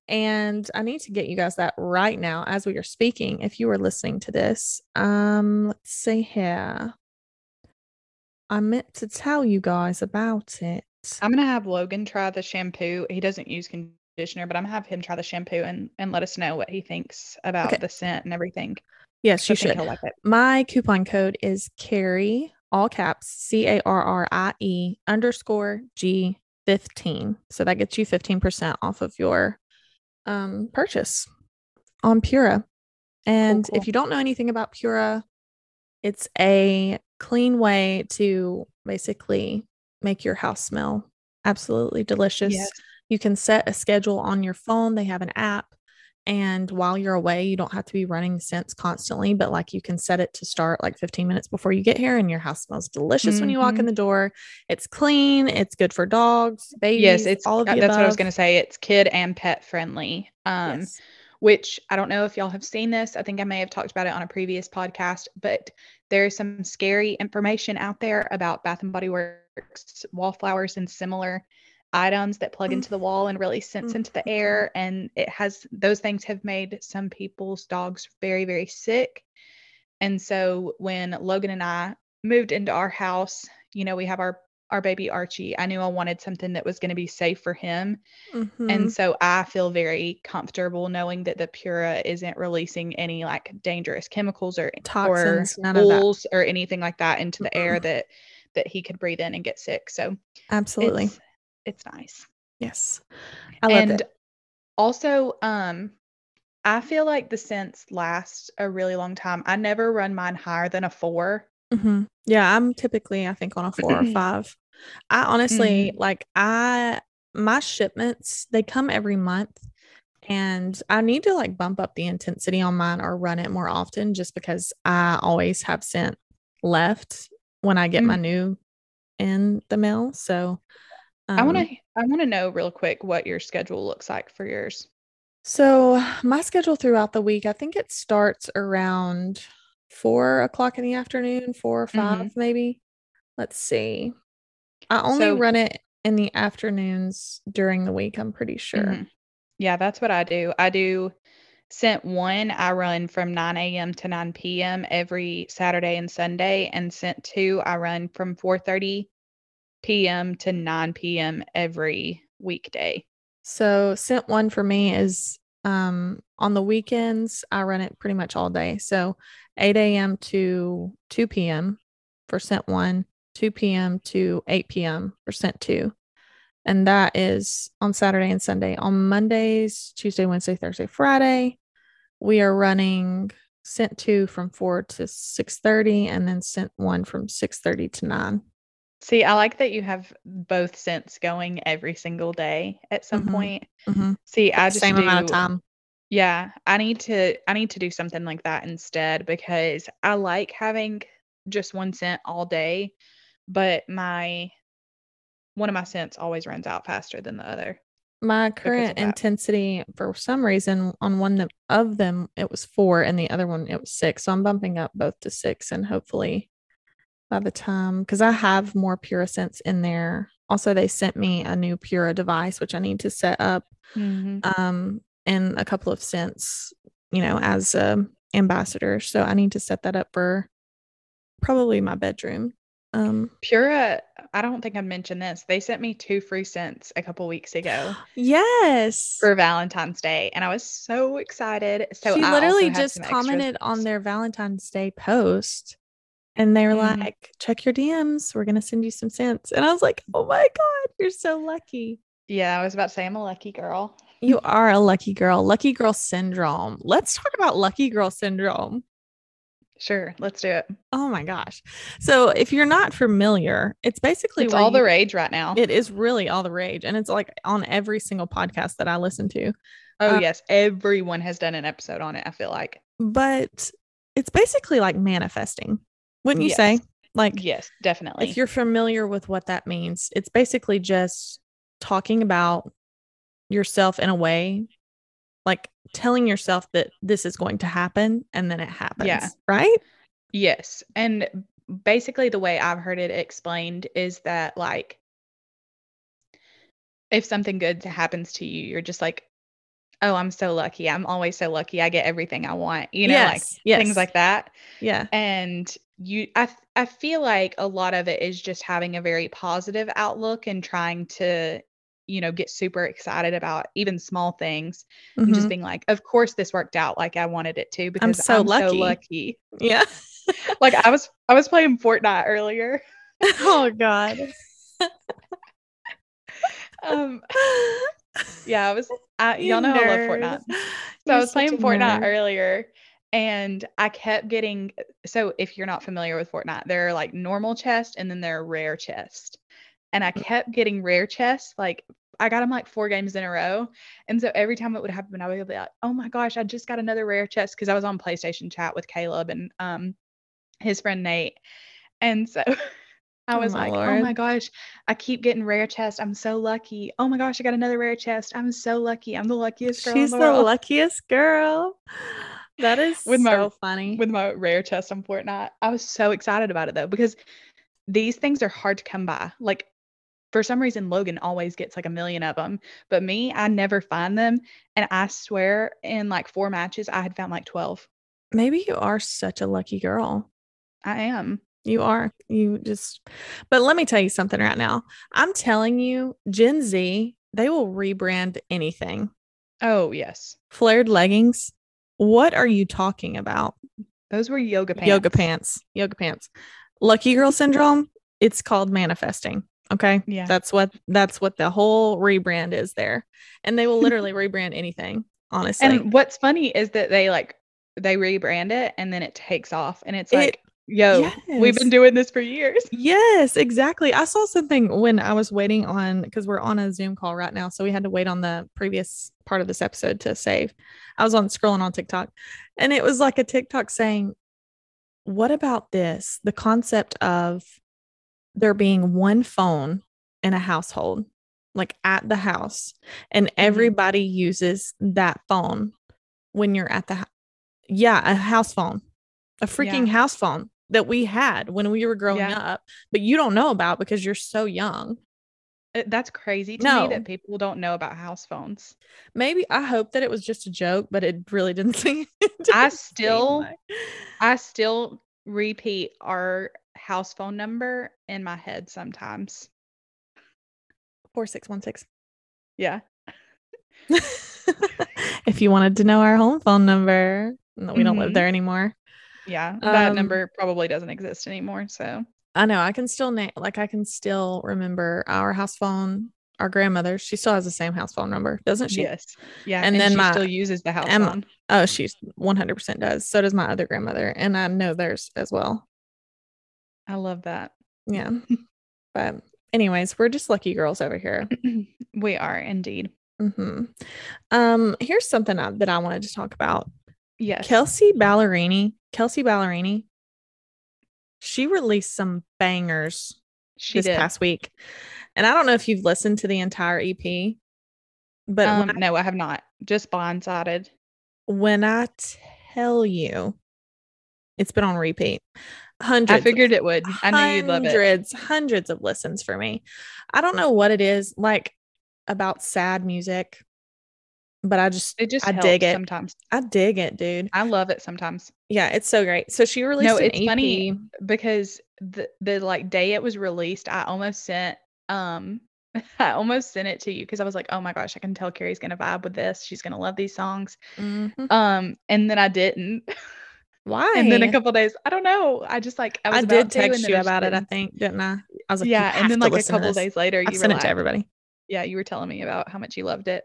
and I need to get you guys that right now as we are speaking. If you are listening to this, um, let's see here. I meant to tell you guys about it. I'm gonna have Logan try the shampoo. He doesn't use conditioner, but I'm gonna have him try the shampoo and and let us know what he thinks about Okay. the scent and everything. Yes, you should. like it. My coupon code is Carrie all caps C A R R I E underscore G fifteen. So that gets you fifteen percent off of your um purchase on Pura. And cool. if you don't know anything about Pura, it's a clean way to basically make your house smell absolutely delicious. Yes. You can set a schedule on your phone. They have an app. And while you're away, you don't have to be running scents constantly, but like you can set it to start like 15 minutes before you get here, and your house smells delicious when you walk in Mhm. the door. It's clean, it's good for dogs, babies, Yes, it's all of that's what I was gonna say. It's kid and pet friendly. Um, Yes. which I don't know if y'all have seen this. I think I may have talked about it on a previous podcast, but there's some scary information out there about Bath and Body Works wallflowers and similar items that plug into the wall and really sense into the air. And it has those things have made some people's dogs very, very sick. And so when Logan and I moved into our house, you know, we have our our baby Archie. I knew I wanted something that was going to be safe for him. Mhm. And so I feel very comfortable knowing that the Pura isn't releasing any like dangerous chemicals or Toxins, or none of that. ools or anything like that into the air Mm-mm. that that he could breathe in and get sick. So Absolutely. it's it's nice. yes. I love and it. also um I feel like the scents last a really long time. I never run mine higher than a 4. hmm Yeah, I'm typically, I think, on a four or five. I honestly mm-hmm. like I my shipments, they come every month and I need to like bump up the intensity on mine or run it more often just because I always have scent left when I get mm-hmm. my new in the mail. So um, I want to I want to know real quick what your schedule looks like for yours. So my schedule throughout the week, I think it starts around four o'clock in the afternoon, four or 5 mm-hmm. maybe. Let's see. I only so, run it in the afternoons during the week, I'm pretty sure. Mm-hmm. Yeah, that's what I do. I do scent one, I run from 9 a.m. to 9 p.m. every Saturday and Sunday. And scent two, I run from 4:30 p.m. to 9 p.m. every weekday. So scent one for me is um on the weekends, I run it pretty much all day. So 8 a.m. to 2 p.m. for scent one, 2 p.m. to 8 p.m. for scent two. And that is on Saturday and Sunday. On Mondays, Tuesday, Wednesday, Thursday, Friday, we are running scent two from 4 to 6.30 and then scent one from 6.30 to 9 See, I like that you have both scents going every single day at some mm-hmm. point. Mm-hmm. See, I just same do, amount of time. Yeah, I need to I need to do something like that instead because I like having just one scent all day, but my one of my scents always runs out faster than the other. My current intensity for some reason on one of them it was 4 and the other one it was 6. So I'm bumping up both to 6 and hopefully by the time because I have more Pura scents in there. Also, they sent me a new Pura device, which I need to set up, mm-hmm. um, and a couple of scents, you know, as a ambassador. So I need to set that up for probably my bedroom. Um, Pura, I don't think I mentioned this. They sent me two free scents a couple weeks ago. yes, for Valentine's Day, and I was so excited. So she literally just commented on their Valentine's Day post and they were mm. like, check your DMs. We're going to send you some scents. And I was like, oh my God, you're so lucky. Yeah, I was about to say, I'm a lucky girl. You are a lucky girl. Lucky girl syndrome. Let's talk about lucky girl syndrome. Sure, let's do it. Oh my gosh. So, if you're not familiar, it's basically it's all you, the rage right now. It is really all the rage. And it's like on every single podcast that I listen to. Oh, um, yes. Everyone has done an episode on it, I feel like. But it's basically like manifesting. Wouldn't you yes. say? Like, yes, definitely. If you're familiar with what that means, it's basically just talking about yourself in a way like telling yourself that this is going to happen and then it happens. Yeah. Right? Yes. And basically, the way I've heard it explained is that, like, if something good happens to you, you're just like, oh, I'm so lucky. I'm always so lucky. I get everything I want, you know, yes, like yes. things like that. Yeah. And you I I feel like a lot of it is just having a very positive outlook and trying to you know get super excited about even small things mm-hmm. and just mm-hmm. being like of course this worked out like I wanted it to because I'm so, I'm lucky. so lucky. Yeah. like I was I was playing Fortnite earlier. oh god. um yeah, I was I, y'all know nerd. I love Fortnite. So You're I was playing Fortnite nerd. earlier and I kept getting so if you're not familiar with Fortnite, there are like normal chest and then there are rare chest. And I mm. kept getting rare chests. Like I got them like four games in a row. And so every time it would happen, I would be like, oh my gosh, I just got another rare chest because I was on PlayStation chat with Caleb and um his friend Nate. And so I oh was oh like, Lord. oh my gosh, I keep getting rare chest. I'm so lucky. Oh my gosh, I got another rare chest. I'm so lucky. I'm the luckiest girl. She's the, the luckiest girl. That is with so my, funny. With my rare chest on Fortnite. I was so excited about it though, because these things are hard to come by. Like for some reason, Logan always gets like a million of them, but me, I never find them. And I swear in like four matches, I had found like 12. Maybe you are such a lucky girl. I am. You are. You just, but let me tell you something right now. I'm telling you, Gen Z, they will rebrand anything. Oh, yes. Flared leggings. What are you talking about? Those were yoga pants. Yoga pants. Yoga pants. Lucky girl syndrome. It's called manifesting. Okay. Yeah. That's what that's what the whole rebrand is there. And they will literally rebrand anything, honestly. And what's funny is that they like they rebrand it and then it takes off and it's like Yo, we've been doing this for years. Yes, exactly. I saw something when I was waiting on because we're on a Zoom call right now. So we had to wait on the previous part of this episode to save. I was on scrolling on TikTok and it was like a TikTok saying, What about this? The concept of there being one phone in a household, like at the house, and mm-hmm. everybody uses that phone when you're at the house. Yeah, a house phone, a freaking house phone that we had when we were growing Yeah. up, but you don't know about because you're so young. It- that's crazy to No. me that people don't know about house phones. Maybe I hope that it was just a joke, but it really didn't seem. I didn't seem still- like- I still repeat our house phone number in my head sometimes. four six one six. Yeah. if you wanted to know our home phone number, we don't live Mhm. there anymore. Yeah. That Um, number probably doesn't exist anymore. So I know I can still name like I can still remember our house phone. Our grandmother, she still has the same house phone number, doesn't she? yes. Yeah. And And, then she my- still uses the house Emma- phone. Oh, she's one hundred percent does. So does my other grandmother, and I know theirs as well. I love that. Yeah, but anyways, we're just lucky girls over here. we are indeed. hmm Um, here's something that I wanted to talk about. Yes. Kelsea Ballerini, Kelsea Ballerini, she released some bangers she this did. past week. And I don't know if you've listened to the entire EP, but um, I, no, I have not. Just blindsided. when I tell you it's been on repeat, hundreds. I figured it would. I knew you'd love it. Hundreds, hundreds of listens for me. I don't know what it is like about sad music, but I just It just I dig it. sometimes. I dig it, dude. I love it sometimes Yeah, it's so great. So she released an it's funny. because the the like day it was released, I almost sent um I almost sent it to you because I was like, oh my gosh, I can tell Carrie's gonna vibe with this. She's gonna love these songs. Mhm. Um, and then I didn't. Why? and then a couple days, I don't know. I just like I, was I about did text you about it. I think, didn't I? I was like, yeah, and then like a couple days later, you were sent it to everybody. yeah, you were telling me about how much you loved it.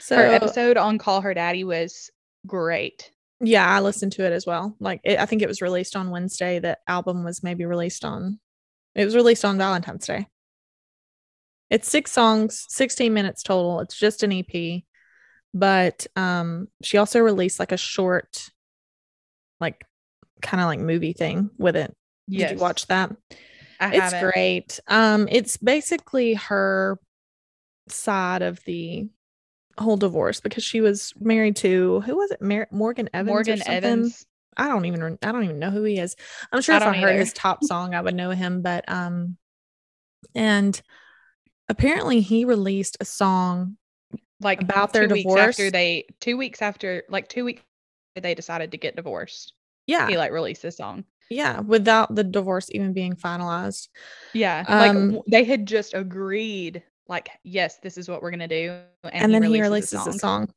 So Her episode on Call Her Daddy was great. yeah, I listened to it as well. Like, it, I think it was released on Wednesday. The album was maybe released on. It was released on Valentine's Day. It's six songs, sixteen minutes total. It's just an EP, but um, she also released like a short, like, kind of like movie thing with it. Yes. Did you watch that? I it's haven't. great. Um, it's basically her side of the whole divorce because she was married to who was it? Mar- Morgan Evans. Morgan? Evans. I don't even. I don't even know who he is. I'm sure I if I heard either. his top song, I would know him. But um, and apparently he released a song. like about their divorce? after they two weeks after like two weeks they decided to get divorced Yeah, he like released this song yeah, without the divorce even being finalized. yeah like Um, w- they had just agreed like yes this is what we're gonna do and, And, then he releases releases the a song.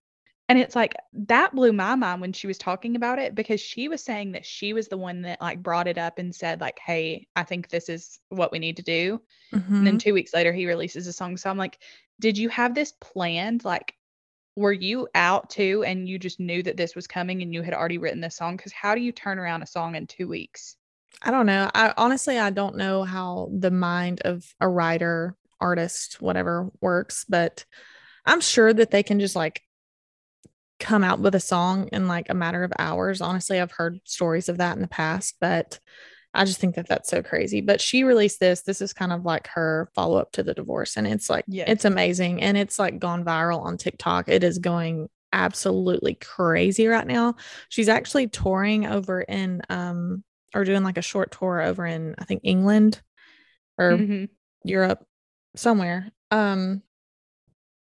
and it's like that blew my mind when she was talking about it because she was saying that she was the one that like brought it up and said like hey i think this is what we need to do and Mhm. then two weeks later he releases a song so i'm like did you have this planned like were you out too and you just knew that this was coming and you had already written this song because how do you turn around a song in two weeks I don't know. I honestly I don't know how the mind of a writer, artist, whatever works, but I'm sure that they can just like come out with a song in like a matter of hours. Honestly, I've heard stories of that in the past, but I just think that that's so crazy. But she released this. This is kind of like her follow up to the divorce and it's like Yes. it's amazing and it's like gone viral on TikTok. It is going absolutely crazy right now. She's actually touring over in um or doing like a short tour over in I think England or Mhm. Europe somewhere. Um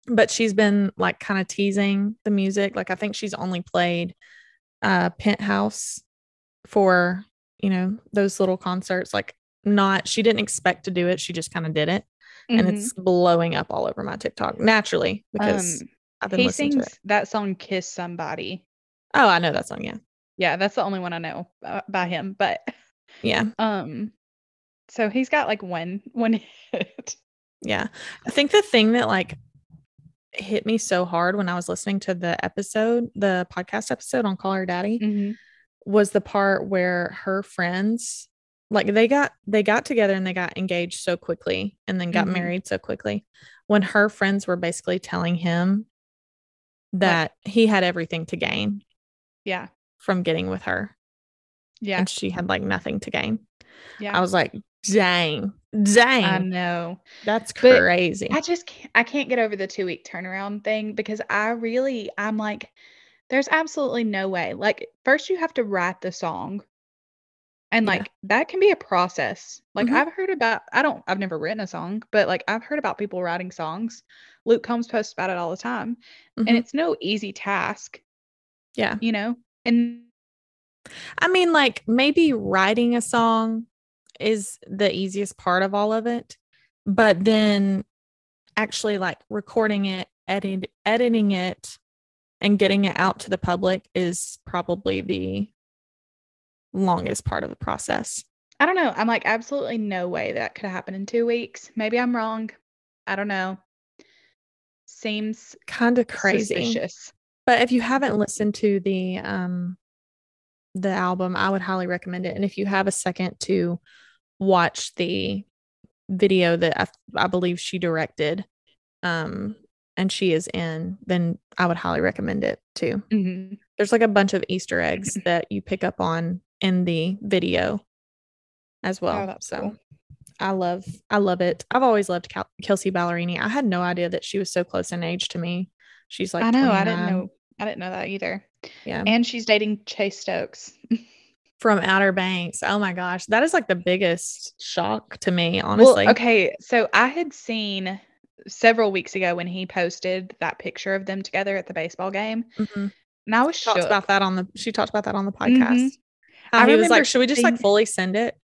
but she's been like kind of teasing the music. Like I think she's only played uh Penthouse for, you know, those little concerts like not she didn't expect to do it. She just kind of did it and Mhm. it's blowing up all over my TikTok naturally because um I've been he listening to sings it. that song kiss somebody Oh, I know that song, yeah. yeah that's the only one i know uh, by him but Yeah. um so he's got like one one hit Yeah. I think the thing that like hit me so hard when I was listening to the episode, the podcast episode on Call Her Daddy, Mhm. was the part where her friends like they got they got together and they got engaged so quickly and then got Mhm. married so quickly when her friends were basically telling him that he had everything to gain Yeah. from getting with her Yeah. and she had like nothing to gain. Yeah. I was like, dang, Dang. I know. that's But crazy. I just can't, I can't get over the two week turnaround thing because I really I'm like there's absolutely no way. Like first you have to write the song. And Yeah. like that can be a process. Like Mhm. I've heard about I don't I've never written a song, but like I've heard about people writing songs. Luke Combs posts about it all the time. Mhm. And it's no easy task, yeah. you know? And I mean, like maybe writing a song is the easiest part of all of it, but then actually like recording it, edit, editing it, and getting it out to the public is probably the longest part of the process. I don't know. I'm like absolutely no way that could happen in 2 weeks. Maybe I'm wrong. I don't know. Seems Kind of crazy. suspicious. But if you haven't listened to the um the album, I would highly recommend it. And if you have a second to watch the video that I, I believe she directed, um, and she is in, then I would highly recommend it too. Mhm. There's like a bunch of Easter eggs that you pick up on in the video as well. Oh, so cool. I love I love it. I've always loved Kel- Kelsea Ballerini. I had no idea that she was so close in age to me. She's like I know. I didn't know. I didn't know that either. Yeah. And she's dating Chase Stokes. from Outer Banks. Oh my gosh, that is like the biggest shock to me, honestly. Well, okay. So I had seen several weeks ago when he posted that picture of them together at the baseball game, Mhm. and I was She talked about that on the she talked about that on the podcast. Mhm. How I he was remember like, should we just like fully send it?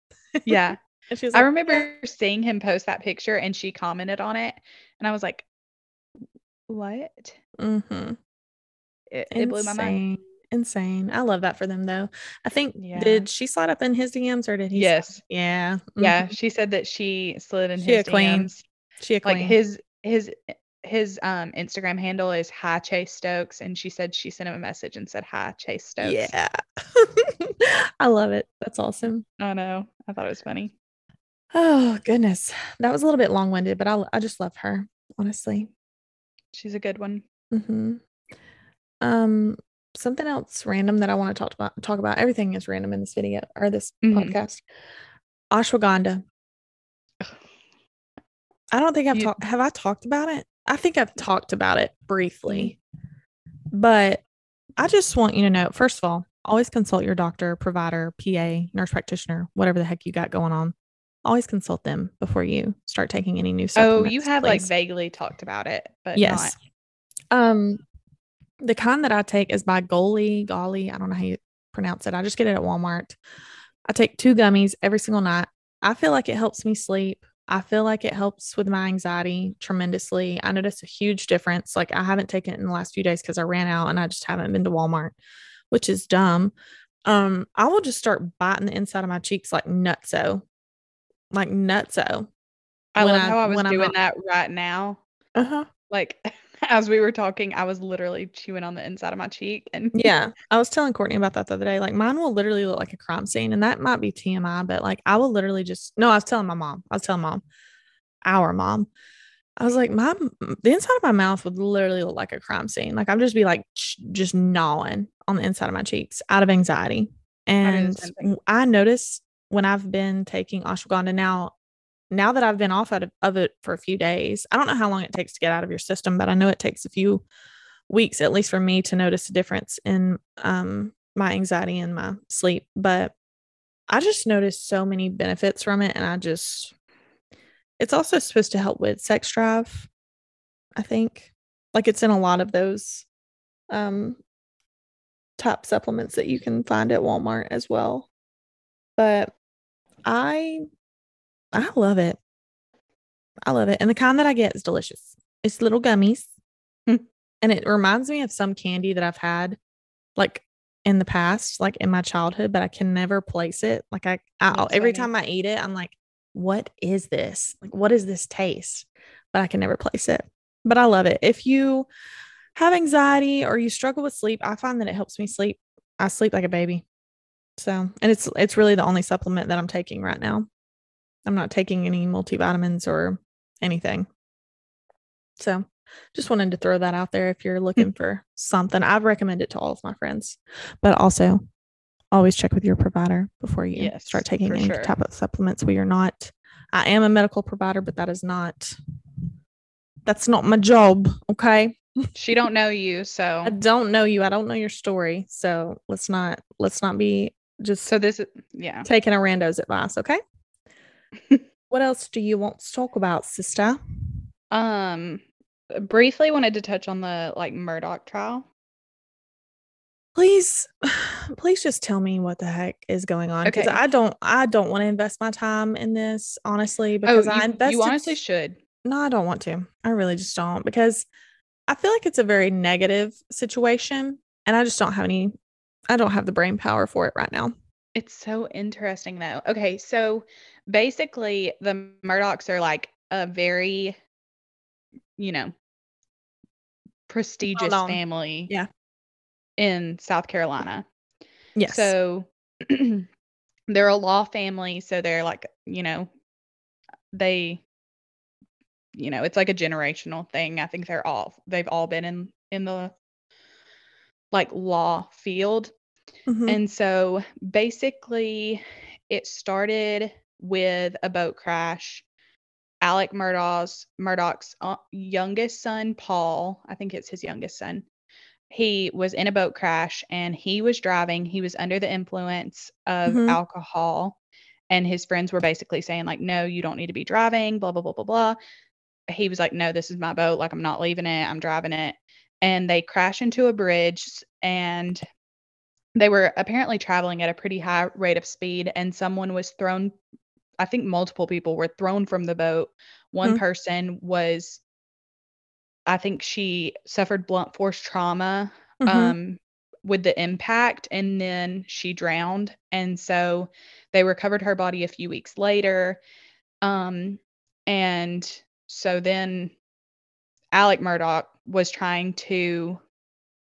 Yeah. And she was I like, remember seeing him post that picture and she commented on it, and I was like, "What?" mm-hmm. It, it blew my mind. Insane. I love that for them though. I think Yeah. did she slide up in his DMs or did he? slide- Yes. Yeah. Yeah, mhm. she said that she slid in She a his queen. DMs. She a Like his his his um Instagram handle is hi Chase Stokes, and she said she sent him a message and said hi Chase Stokes. Yeah. I love it. That's awesome. I know. I thought it was funny. Oh goodness. That was a little bit long-winded, but I I just love her, honestly. She's a good one. hmm Um, something else random that I want to talk about. Talk about everything is random in this video or this Mhm. podcast. Ashwagandha. I don't think I've talked. Have I talked about it? I think I've talked about it briefly, but I just want you to know. First of all, always consult your doctor, provider, PA, nurse practitioner, whatever the heck you got going on. Always consult them before you start taking any new Oh, you have like vaguely talked about it, but Yes. Um, the kind that I take is by Goli, Goli. I don't know how you pronounce it. I just get it at Walmart. I take two gummies every single night. I feel like it helps me sleep. I feel like it helps with my anxiety tremendously. I notice a huge difference. Like I haven't taken it in the last few days because I ran out and I just haven't been to Walmart, which is dumb. Um, I will just start biting the inside of my cheeks like nutso, like nutso. I when love I- how I was doing that right now. Uh huh. Like as we were talking, I was literally chewing on the inside of my cheek, and Yeah. I was telling Courtney about that the other day. Like mine will literally look like a crime scene. And that might be TMI, but like I will literally just no, I was telling my mom. I was telling mom, our mom. I was like, my the inside of my mouth would literally look like a crime scene. Like I'd just be like just gnawing on the inside of my cheeks out of anxiety. And same. I notice when I've been taking ashwagandha now, now that I've been off out of, of it for a few days, I don't know how long it takes to get out of your system, but I know it takes a few weeks, at least for me, to notice a difference in um, my anxiety and my sleep. But I just noticed so many benefits from it. And I just, it's also supposed to help with sex drive, I think. Like it's in a lot of those um, top supplements that you can find at Walmart as well. But I I love it. I love it. And the kind that I get is delicious. It's little gummies. Hmm. and it reminds me of some candy that I've had like in the past, like in my childhood, but I can never place it. Like I, I every time I eat it, I'm like, what is this? Like, what is this taste? But I can never place it. But I love it. If you have anxiety or you struggle with sleep, I find that it helps me sleep. I sleep like a baby. So, and it's it's really the only supplement that I'm taking right now. I'm not taking any multivitamins or anything. So, just wanted to throw that out there if you're Hmm. looking for something. I've recommended it to all of my friends, but also always check with your provider before you Yes, start taking any sure. type of supplements. We are not. I am a medical provider, but that is not. That's not my job. Okay. She don't know you, so I don't know you. I don't know your story. So let's not let's not be just so this is yeah. taking a rando's advice. Okay. what else do you want to talk about, sister? Um briefly wanted to touch on the like Murdaugh trial. please please just tell me what the heck is going on because Okay. i don't i don't want to invest my time in this honestly because oh, i you, invested you honestly should. no i don't want to i really just don't because i feel like it's a very negative situation and i just don't have any i don't have the brain power for it right now It's so interesting though. Okay, so basically the Murdaughs are like a very, you know, prestigious known. family Yeah. in South Carolina. yes So they're a law family, so they're like, you know, they you know, it's like a generational thing. I think they're all they've all been in in the like law field. Mhm. And so basically, it started with a boat crash. Alec Murdaugh's Murdoch's uh, youngest son, Paul, I think it's his youngest son. He was in a boat crash and he was driving. He was under the influence of Mhm. alcohol, and his friends were basically saying like, "No, you don't need to be driving." Blah blah blah blah blah. He was like, "No, this is my boat. Like, I'm not leaving it. I'm driving it." And they crash into a bridge and they were apparently traveling at a pretty high rate of speed and someone was thrown i think multiple people were thrown from the boat one Hmm. person was i think she suffered blunt force trauma Mhm. um with the impact and then she drowned and so they recovered her body a few weeks later um and so then alec murdaugh was trying to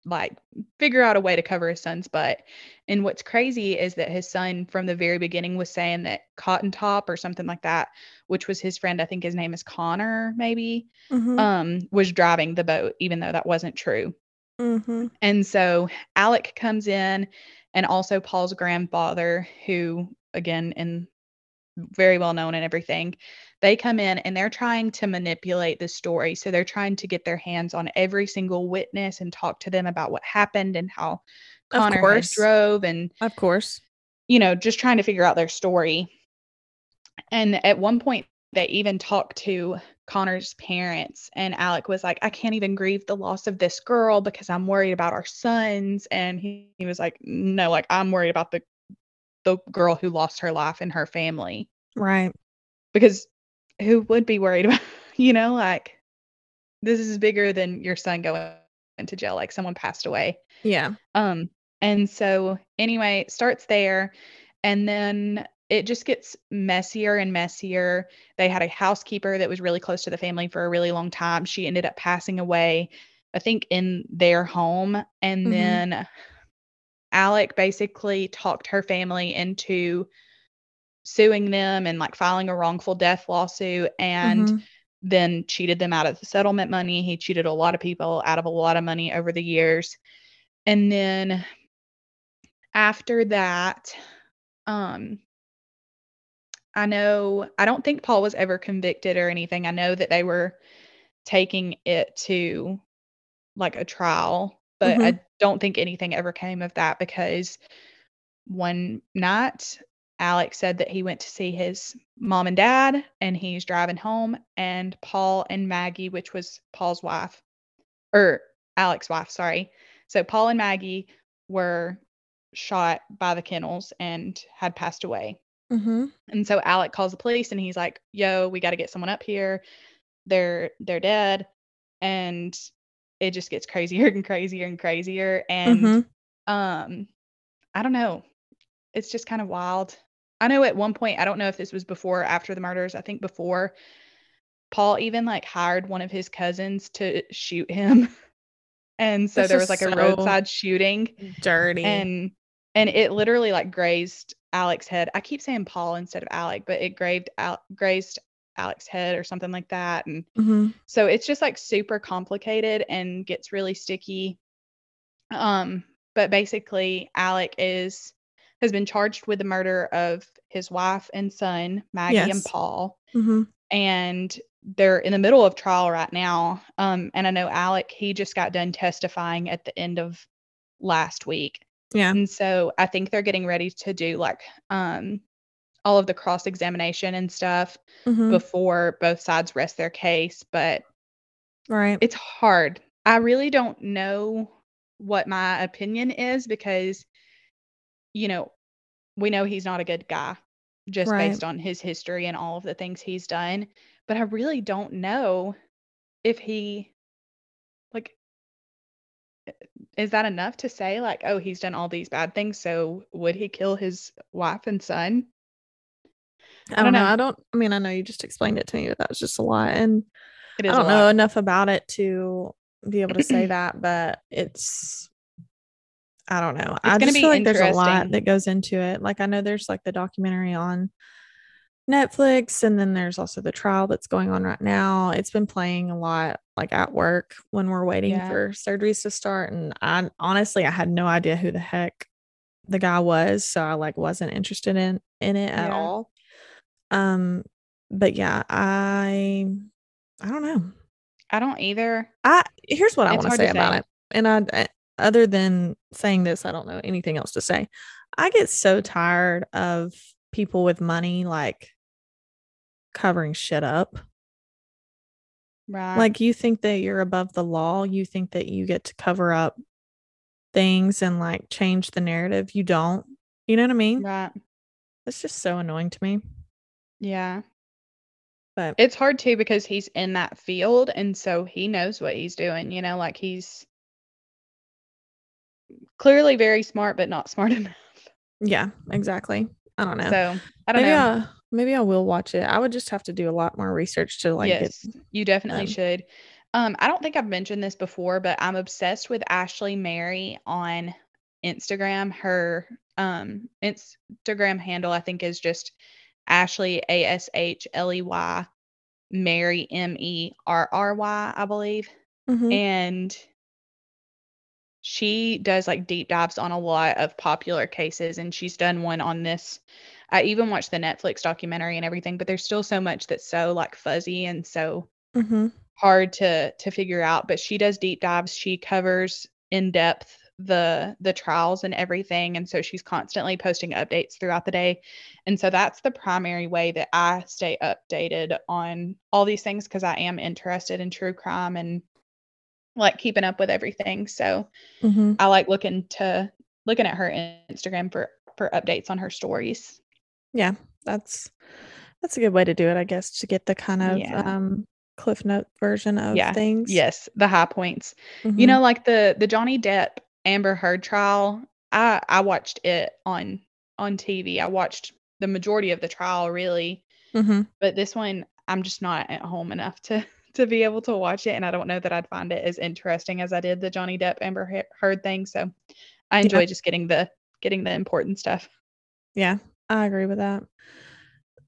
like figure out a way to cover his son's butt. And what's crazy is that his son from the very beginning was saying that Cotton Top or something like that, which was his friend, I think his name is Connor, maybe, Mhm. um, was driving the boat, even though that wasn't true. Mhm. And so Alec comes in and also Paul's grandfather, who again in very well known and everything. They come in and they're trying to manipulate the story. So they're trying to get their hands on every single witness and talk to them about what happened and how Connor drove and of course you know, just trying to figure out their story. And at one point, they even talked to Connor's parents, and Alec was like, I can't even grieve the loss of this girl because I'm worried about our sons. And he, he was like, No, like, I'm worried about the the girl who lost her life and her family. Right. Because who would be worried about you know like this is bigger than your son going into jail like someone passed away. Yeah. Um and so anyway it starts there and then it just gets messier and messier. They had a housekeeper that was really close to the family for a really long time. She ended up passing away i think in their home and Mhm. then alec basically talked her family into suing them and like filing a wrongful death lawsuit and Mhm. then cheated them out of the settlement money. He cheated a lot of people out of a lot of money over the years. And then after that, um, I know, I don't think Paul was ever convicted or anything. I know that they were taking it to like a trial, but I don't think anything ever came of that because one night Alex said that he went to see his mom and dad and he's driving home and Paul and Maggie, which was Paul's wife or Alex's wife, sorry. So Paul and Maggie were shot by the kennels and had passed away. Mhm. And so Alec calls the police and he's like, "Yo, we got to get someone up here. They're they're dead." And it just gets crazier and crazier and crazier and Mhm. um I don't know. It's just kind of wild. I know at one point, I don't know if this was before or after the murders. I think before Paul even like hired one of his cousins to shoot him. And so This there was like a so roadside shooting dirty and and it literally like grazed Alec's head. I keep saying Paul instead of Alec, but it grazed Al- grazed Alec's head or something like that. And Mhm. so it's just like super complicated and gets really sticky. Um, but basically Alec is has been charged with the murder of his wife and son, Maggie and Yes. Paul. Mhm. And they're in the middle of trial right now. Um, and I know Alec, he just got done testifying at the end of last week. Yeah. And so I think they're getting ready to do like um all of the cross examination and stuff Mhm. before both sides rest their case, but Right. it's hard. I really don't know what my opinion is because you know, we know he's not a good guy just Right. based on his history and all of the things he's done, but I really don't know if he like is that enough to say like oh he's done all these bad things so would he kill his wife and son I don't know. know. I don't I mean, I know you just explained it to me, but that was just a lot and it I don't know enough about it to be able to say that, but it's I don't know. I just feel like there's a lot that goes into it. Like I know there's like the documentary on Netflix and then there's also the trial that's going on right now. It's been playing a lot like at work when we're waiting Yeah. for surgeries to start and I honestly I had no idea who the heck the guy was, so I like wasn't interested in in it at all. Um but yeah, I I don't know. I don't either. I here's what I want to say about it. And I, I other than saying this, I don't know anything else to say. I get so tired of people with money like covering shit up. Right. Like you think that you're above the law, you think that you get to cover up things and like change the narrative. You don't. You know what I mean? right. It's just so annoying to me. Yeah. But It's hard too because he's in that field and so he knows what he's doing, you know, like he's clearly very smart but not smart enough. yeah, exactly. I don't know. So, I don't maybe know. I maybe I will watch it. I would just have to do a lot more research to like yes, you definitely um, should. Um, I don't think I've mentioned this before, but I'm obsessed with Ashley Merry on Instagram. Her um Instagram handle I think is just Ashley A S H L E Y Merry M E R R Y, I believe. Mhm. And she does like deep dives on a lot of popular cases and she's done one on this i even watched the netflix documentary and everything but there's still so much that's so like fuzzy and so Mhm. hard to to figure out but she does deep dives she covers in depth the the trials and everything and so she's constantly posting updates throughout the day and so that's the primary way that i stay updated on all these things because i am interested in true crime and like keeping up with everything so Mhm. i like looking to looking at her instagram for for updates on her stories Yeah, that's that's a good way to do it, I guess, to get the kind of Yeah. um cliff note version of Yeah, things. yes the high points you Mhm. know like the the johnny depp amber heard trial i i watched it on on tv i watched the majority of the trial really Mhm. but this one i'm just not at home enough to to be able to watch it and i don't know that i'd find it as interesting as i did the johnny depp amber heard thing so i enjoy just getting the getting the important stuff Yeah, I agree with that.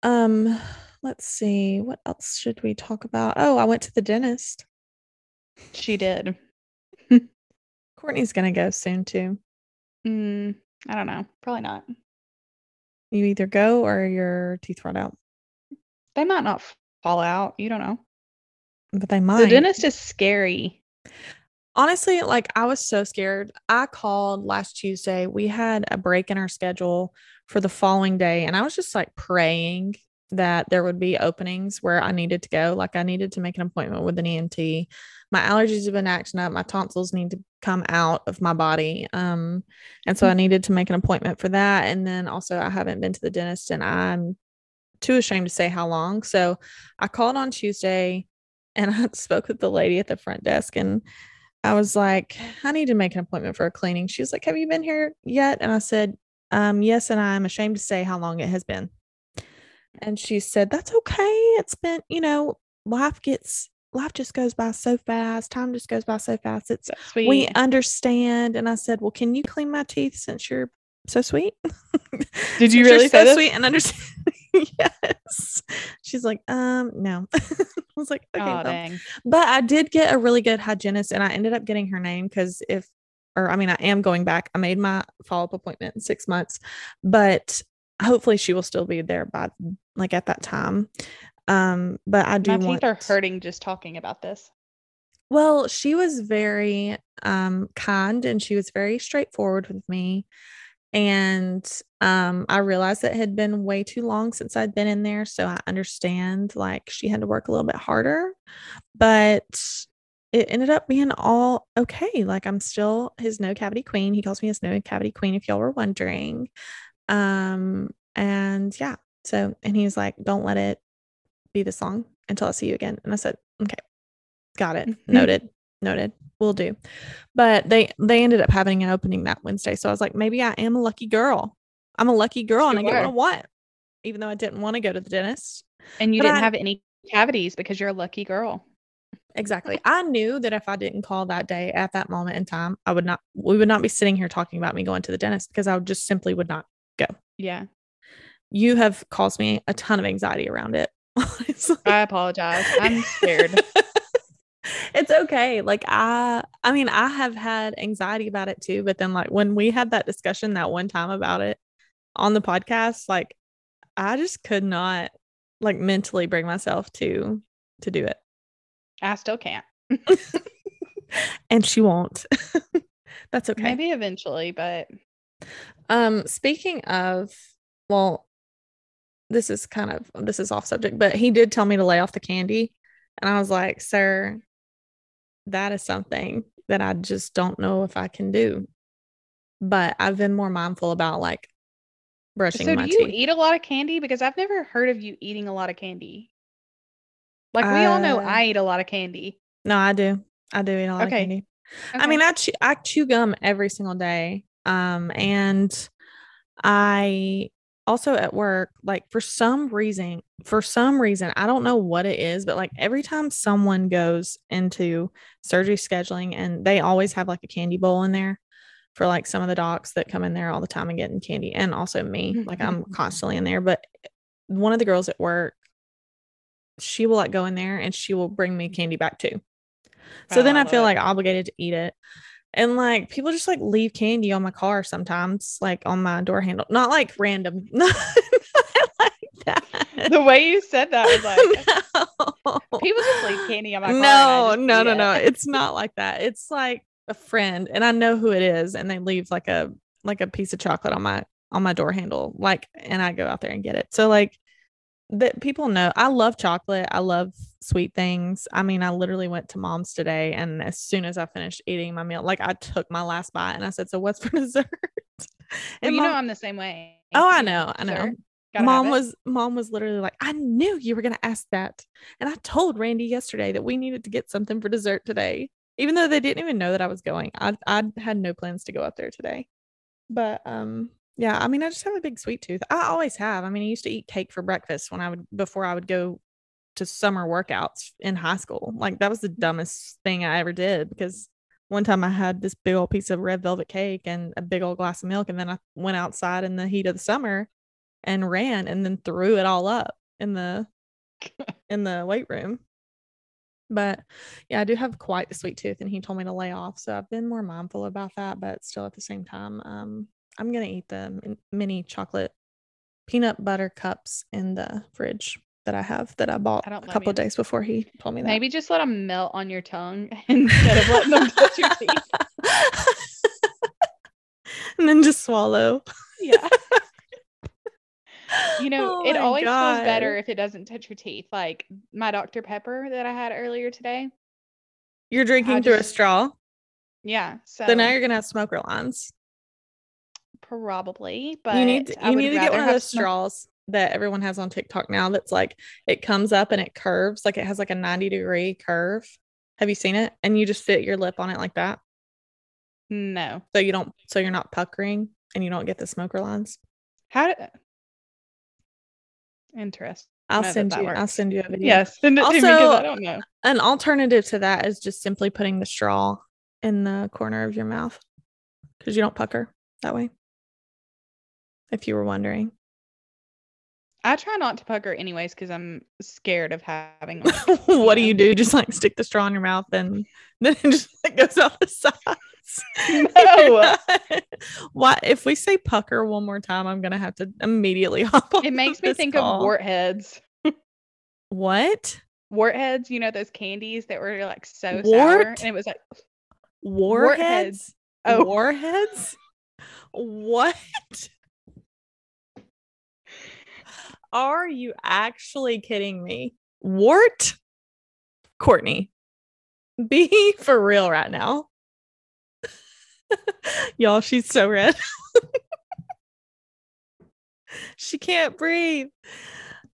Um, let's see. What else should we talk about? Oh, I went to the dentist. she did Courtney's gonna go soon too. mm, i don't know probably not You either go or your teeth rot out. they might not fall out you don't know But they might. the dentist is scary Honestly, like I was so scared. I called last Tuesday. We had a break in our schedule for the following day, and I was just like praying that there would be openings where I needed to go. Like I needed to make an appointment with an ENT. My allergies have been acting up. My tonsils need to come out of my body. Um, and so I needed to make an appointment for that. And then also I haven't been to the dentist and I'm too ashamed to say how long. So I called on Tuesday and I spoke with the lady at the front desk and I was like, I need to make an appointment for a cleaning. She was like, Have you been here yet? And I said, um, Yes. And I'm ashamed to say how long it has been. And she said, That's okay. It's been, you know, life gets, life just goes by so fast. Time just goes by so fast. It's, sweet. we understand. And I said, Well, can you clean my teeth since you're so sweet. Did you really say so this? sweet and understand? yes. She's like, um, no. I was like, okay, oh well. but I did get a really good hygienist, and I ended up getting her name because if, or I mean, I am going back. I made my follow up appointment in six months, but hopefully she will still be there by like at that time. Um, but I do My want teeth are hurting just talking about this. well, she was very um kind and she was very straightforward with me. And um I realized it had been way too long since I'd been in there, so I understand like she had to work a little bit harder, but it ended up being all okay. Like I'm still his no cavity queen. He calls me his no cavity queen if y'all were wondering. Um and yeah. So and he was like, "Don't let it be this long until I see you again." And I said, "Okay. Got it. Noted. Noted. Will do." But they they ended up having an opening that Wednesday. So I was like, maybe I am a lucky girl. I'm a lucky girl and I get what I want. Even though I didn't want to go to the dentist. And you But didn't I- have any cavities because you're a lucky girl. Exactly. I knew that if I didn't call that day at that moment in time, I would not we would not be sitting here talking about me going to the dentist because I would just simply would not go. Yeah. You have caused me a ton of anxiety around it. honestly. I apologize. I'm scared. it's okay. Like I I mean, I have had anxiety about it too, but then like when we had that discussion that one time about it on the podcast, like I just could not like mentally bring myself to to do it. I still can't. And she won't. That's okay. Maybe eventually, but Um, speaking of, well, this is kind of this is off subject, but he did tell me to lay off the candy, and I was like, "Sir, that is something that I just don't know if I can do." But I've been more mindful about like brushing so do you teeth. eat a lot of candy? Because I've never heard of you eating a lot of candy. Like we all know Uh, I eat a lot of candy. no, I do. I do eat a lot Okay. of candy. I mean, I chew, I chew gum every single day. Um, and I also at work, like for some reason, for some reason, I don't know what it is, but like every time someone goes into surgery scheduling and they always have like a candy bowl in there for like some of the docs that come in there all the time and getting candy, and also me, mm, like mm, I'm mm. constantly in there. But one of the girls at work, she will like go in there and she will bring me candy back too. So Oh, then I I feel it. like obligated to eat it. And like people just like leave candy on my car sometimes, like on my door handle. Not like random. Not like that. the way you said that was like no. people just leave candy on my car. No, no, no, it. no. It's not like that. It's like a friend and I know who it is and they leave like a like a piece of chocolate on my on my door handle like and I go out there and get it. So like that people know I love chocolate. I love sweet things. I mean, I literally went to mom's today and as soon as I finished eating my meal, like I took my last bite and I said, "So what's for dessert?" Well, and you mom, know I'm the same way. Oh, I know, I know. dessert. Mom was mom was literally like, "I knew you were going to ask that." And I told Randy yesterday that we needed to get something for dessert today. Even though they didn't even know that I was going. I I had no plans to go up there today. But um yeah, I mean, I just have a big sweet tooth. I always have. I mean, I used to eat cake for breakfast when I would before I would go to summer workouts in high school. Like that was the dumbest thing I ever did because one time I had this big old piece of red velvet cake and a big old glass of milk and then I went outside in the heat of the summer and ran and then threw it all up in the in the weight room. But yeah, I do have quite the sweet tooth and he told me to lay off. So I've been more mindful about that, but still at the same time, um I'm going to eat the mini chocolate peanut butter cups in the fridge that I have that I bought I a couple of days before he told me that. Maybe just let them melt on your tongue instead of letting them touch your teeth. and then just swallow. Yeah. You know, Oh it always feels better if it doesn't touch your teeth. Like my Dr. Pepper that I had earlier today. You're drinking through a straw. Yeah. So, So now you're gonna have smoker lines. Probably, but you need to, you need to get one of those smoke- straws that everyone has on TikTok now. That's like it comes up and it curves, like it has like a 90 degree curve. Have you seen it? And you just fit your lip on it like that, No. so you don't, so you're not puckering and you don't get the smoker lines. How do Interesting. I'll that send that you. I'll send you a video. Yes. Send it to me because Also- I don't know. An alternative to that is just simply putting the straw in the corner of your mouth because you don't pucker that way. If you were wondering. I try not to pucker anyways because I'm scared of having. Like, what do you do? Just like stick the straw in your mouth and then it just like, goes out the sides. No. Why? If we say pucker one more time, I'm gonna have to immediately hop on. It makes me think call. of wart heads. What? Wart heads, you know those candies that were like so sour, and it was like, Warheads? oh, Warheads? What? Are you actually kidding me? Wart? Courtney, be for real right now. Y'all, she's so red. she can't breathe.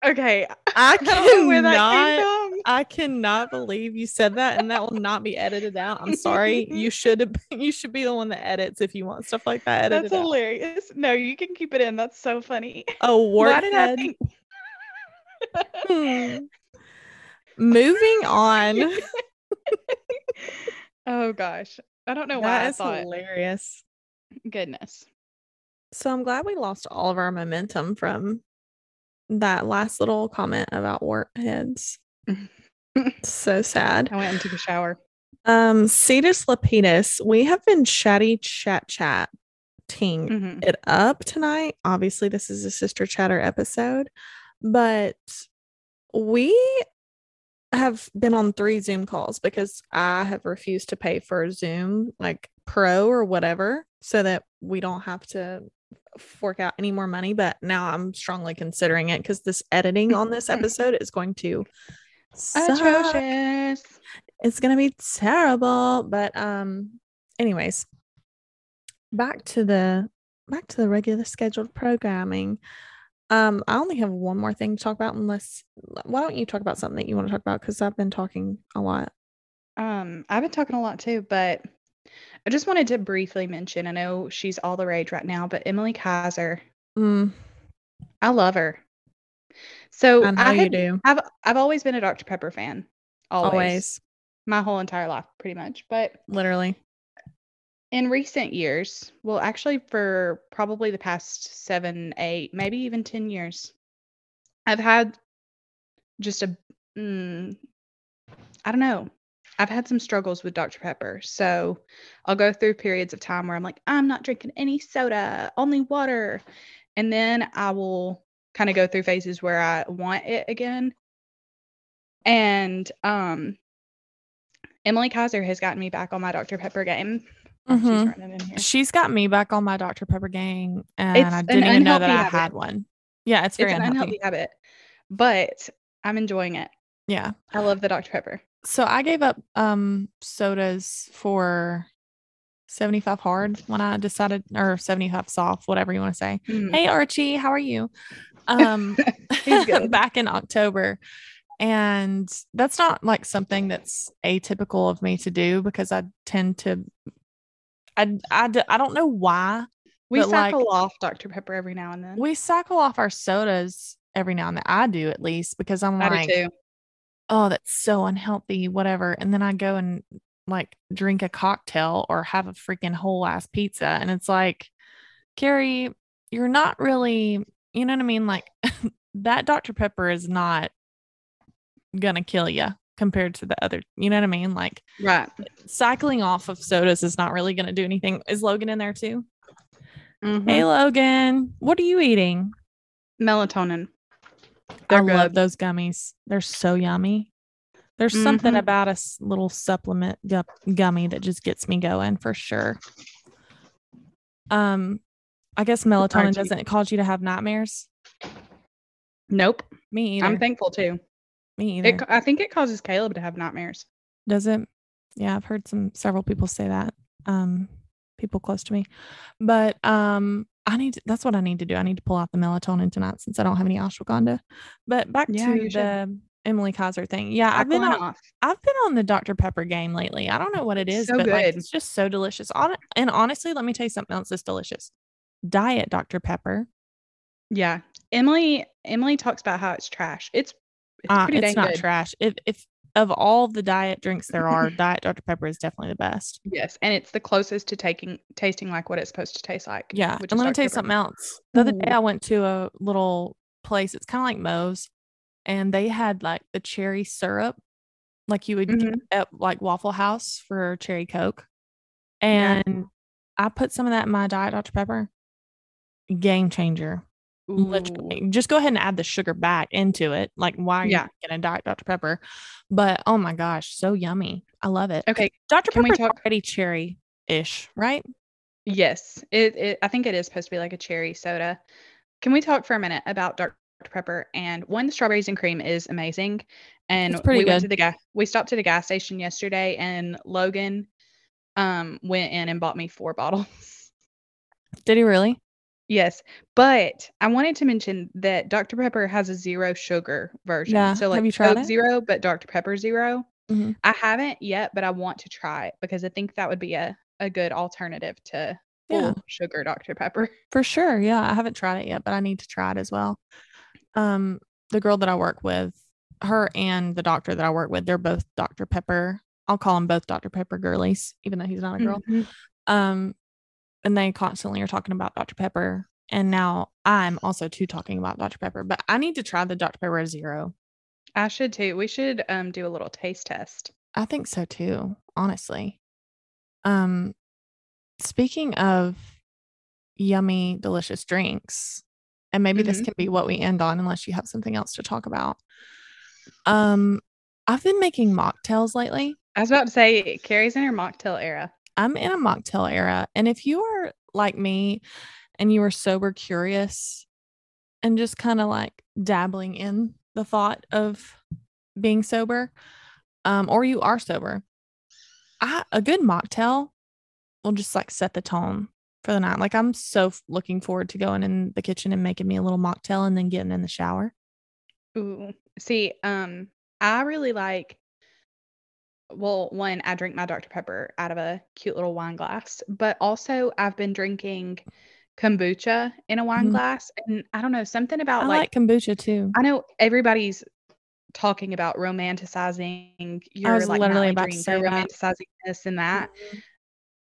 Okay, I I don't know where that cannot. I cannot believe you said that, and that will not be edited out. I'm sorry. You should have. You should be the one that edits if you want stuff like that edited That's out. hilarious. No, you can keep it in. That's so funny. Oh, Why did I think? Hmm. Moving on. oh gosh, I don't know why That I is thought. hilarious. Goodness. So I'm glad we lost all of our momentum from that last little comment about warheads. so sad. I went and took a shower. Um, Cetus Lapidus, we have been chatty chat chat ting Mhm. it up tonight. Obviously, this is a sister chatter episode, but we have been on three Zoom calls because I have refused to pay for Zoom like pro or whatever so that we don't have to fork out any more money. But now I'm strongly considering it because this editing on this episode is going to suck Atrocious. it's gonna be terrible but um anyways back to the back to the regular scheduled programming um i only have one more thing to talk about unless why don't you talk about something that you want to talk about because i've been talking a lot Um, I've been talking a lot too, but I just wanted to briefly mention. I know she's all the rage right now, but Emily Kaiser, mm, I love her. So i I you had, do I've I've always been a Dr Pepper fan, always, always my whole entire life, pretty much. But literally in recent years, well, actually, for probably the past seven, eight, maybe even ten years, I've had just a, mm, I don't know. I've had some struggles with Dr. Pepper. So I'll go through periods of time where I'm like, I'm not drinking any soda, only water. And then I will kind of go through phases where I want it again. And um Emily Kaiser has gotten me back on my Dr. Pepper game. Oh, She's Mhm. running in here. she's got me back on my dr pepper gang and It's i didn't even know that unhealthy i had one yeah it's very It's an unhealthy unhealthy habit, but I'm enjoying it. yeah I love the Dr. Pepper. So I gave up um sodas for 75 hard when I decided or 75 soft, whatever you want to say. Mhm. Hey Archie, how are you? Um back in October. And that's not like something that's atypical of me to do because I tend to I I, I don't know why We but, like, cycle off Dr. Pepper every now and then. we cycle off our sodas every now and then. I do at least because I'm I like. Oh, that's so unhealthy, whatever. And then I go and like drink a cocktail or have a freaking whole ass pizza. And it's like, Carrie, you're not really, you know what I mean? Like that Dr. Pepper is not gonna kill you compared to the other, you know what I mean? Like Right. cycling off of sodas is not really gonna do anything. Is Logan in there too? Mhm. Hey Logan, what are you eating? Melatonin. I They're love good. those gummies. They're so yummy. There's something Mhm. about a little supplement gu- gummy that just gets me going for sure. Um, I guess melatonin doesn't cause you to have nightmares. Nope. Me either. I'm thankful too. me either. It, I think it causes Caleb to have nightmares. Does it? Yeah, I've heard some several people say that. Um, people close to me, but um, I need to, that's what I need to do. I need to pull out the melatonin tonight since I don't have any ashwagandha. But back Yeah, to you should. the Emily Kaiser thing. Yeah, I've been on, off. I've been on the Dr. Pepper game lately. I don't know what it is, So but like it's just so delicious. And honestly, let me tell you something else that's delicious. Diet Dr. Pepper. Yeah. Emily Emily talks about how it's trash. It's it's Uh, pretty it's not good. trash. If if of all the diet drinks there are, Diet Dr. Pepper is definitely the best. Yes, and it's the closest to taking tasting like what it's supposed to taste like. Yeah. which And let me tell you something else. The other day I went to a little place. It's kind of like Moe's, and they had like the cherry syrup, like you would get Mhm. at like Waffle House for cherry Coke. Yeah. And I put some of that in my Diet Dr. Pepper. Game changer. Literally. Just go ahead and add the sugar back into it. Like, why are Yeah. you getting a Diet Dr. Pepper? But oh my gosh, so yummy. I love it. Okay, Dr. can we Pepper's talk- already cherry ish, right? Yes, it, it. I think it is supposed to be like a cherry soda. Can we talk for a minute about Dr. Pepper? And one, the strawberries and cream is amazing. And we went good. to the gas. We stopped at a gas station yesterday, and Logan um went in and bought me four bottles. Did he really? Yes, but I wanted to mention that Dr. Pepper has a zero sugar version. Yeah, So have like you tried Coke it? zero, but Dr. Pepper 0 Mhm. I haven't yet, but I want to try it because I think that would be a, a good alternative to full Yeah. sugar Dr. Pepper. For sure. Yeah. I haven't tried it yet, but I need to try it as well. Um, the girl that I work with, her and the doctor that I work with, they're both Dr. Pepper. I'll call them both Dr. Pepper girlies, even though he's not a girl. Mhm. Um, and they constantly are talking about Dr. Pepper. And now I'm also too talking about Dr. Pepper, but I need to try the Dr. Pepper Zero. I should too. We should um do a little taste test. I think so too, honestly. Um, speaking of yummy, delicious drinks, and maybe this Mhm. can be what we end on, unless you have something else to talk about. Um, I've been making mocktails lately. I was about to say Carrie's in her mocktail era. I'm in a mocktail era, and if you are like me, and you are sober curious, and just kind of like dabbling in the thought of being sober, um, or you are sober, I, a good mocktail will just like set the tone for the night. Like I'm so f- looking forward to going in the kitchen and making me a little mocktail and then getting in the shower. Ooh. See, um, I really like well, one, I drink my Dr. Pepper out of a cute little wine glass, but also I've been drinking kombucha in a wine Mhm. glass. And I don't know, something about like, like, kombucha too. I know everybody's talking about romanticizing your was like literally about to drink say or that. romanticizing this and that. Mhm.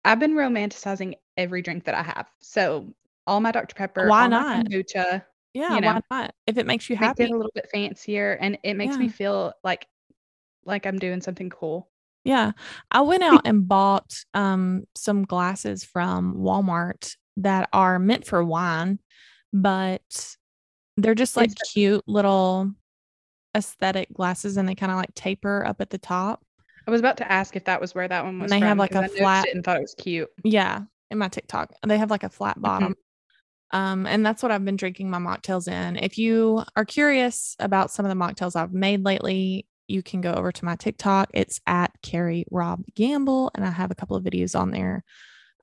I've been romanticizing every drink that I have. So all my Dr. Pepper, Why not? kombucha, Yeah, you know, why not? If it makes you makes it happy. a little bit fancier and it makes me feel like like I'm doing something cool. Yeah. I went out and bought um some glasses from Walmart that are meant for wine, but they're just like Is it- cute little aesthetic glasses and they kind of like taper up at the top. I was about to ask if that was where that one was they have, from, like, 'cause a flat- and thought it was cute. Yeah, in my TikTok. They have like a flat Mm-hmm. bottom. Um, and that's what I've been drinking my mocktails in. If you are curious about some of the mocktails I've made lately, you can go over to my TikTok. It's at Carrie Rob Gamble, and I have a couple of videos on there.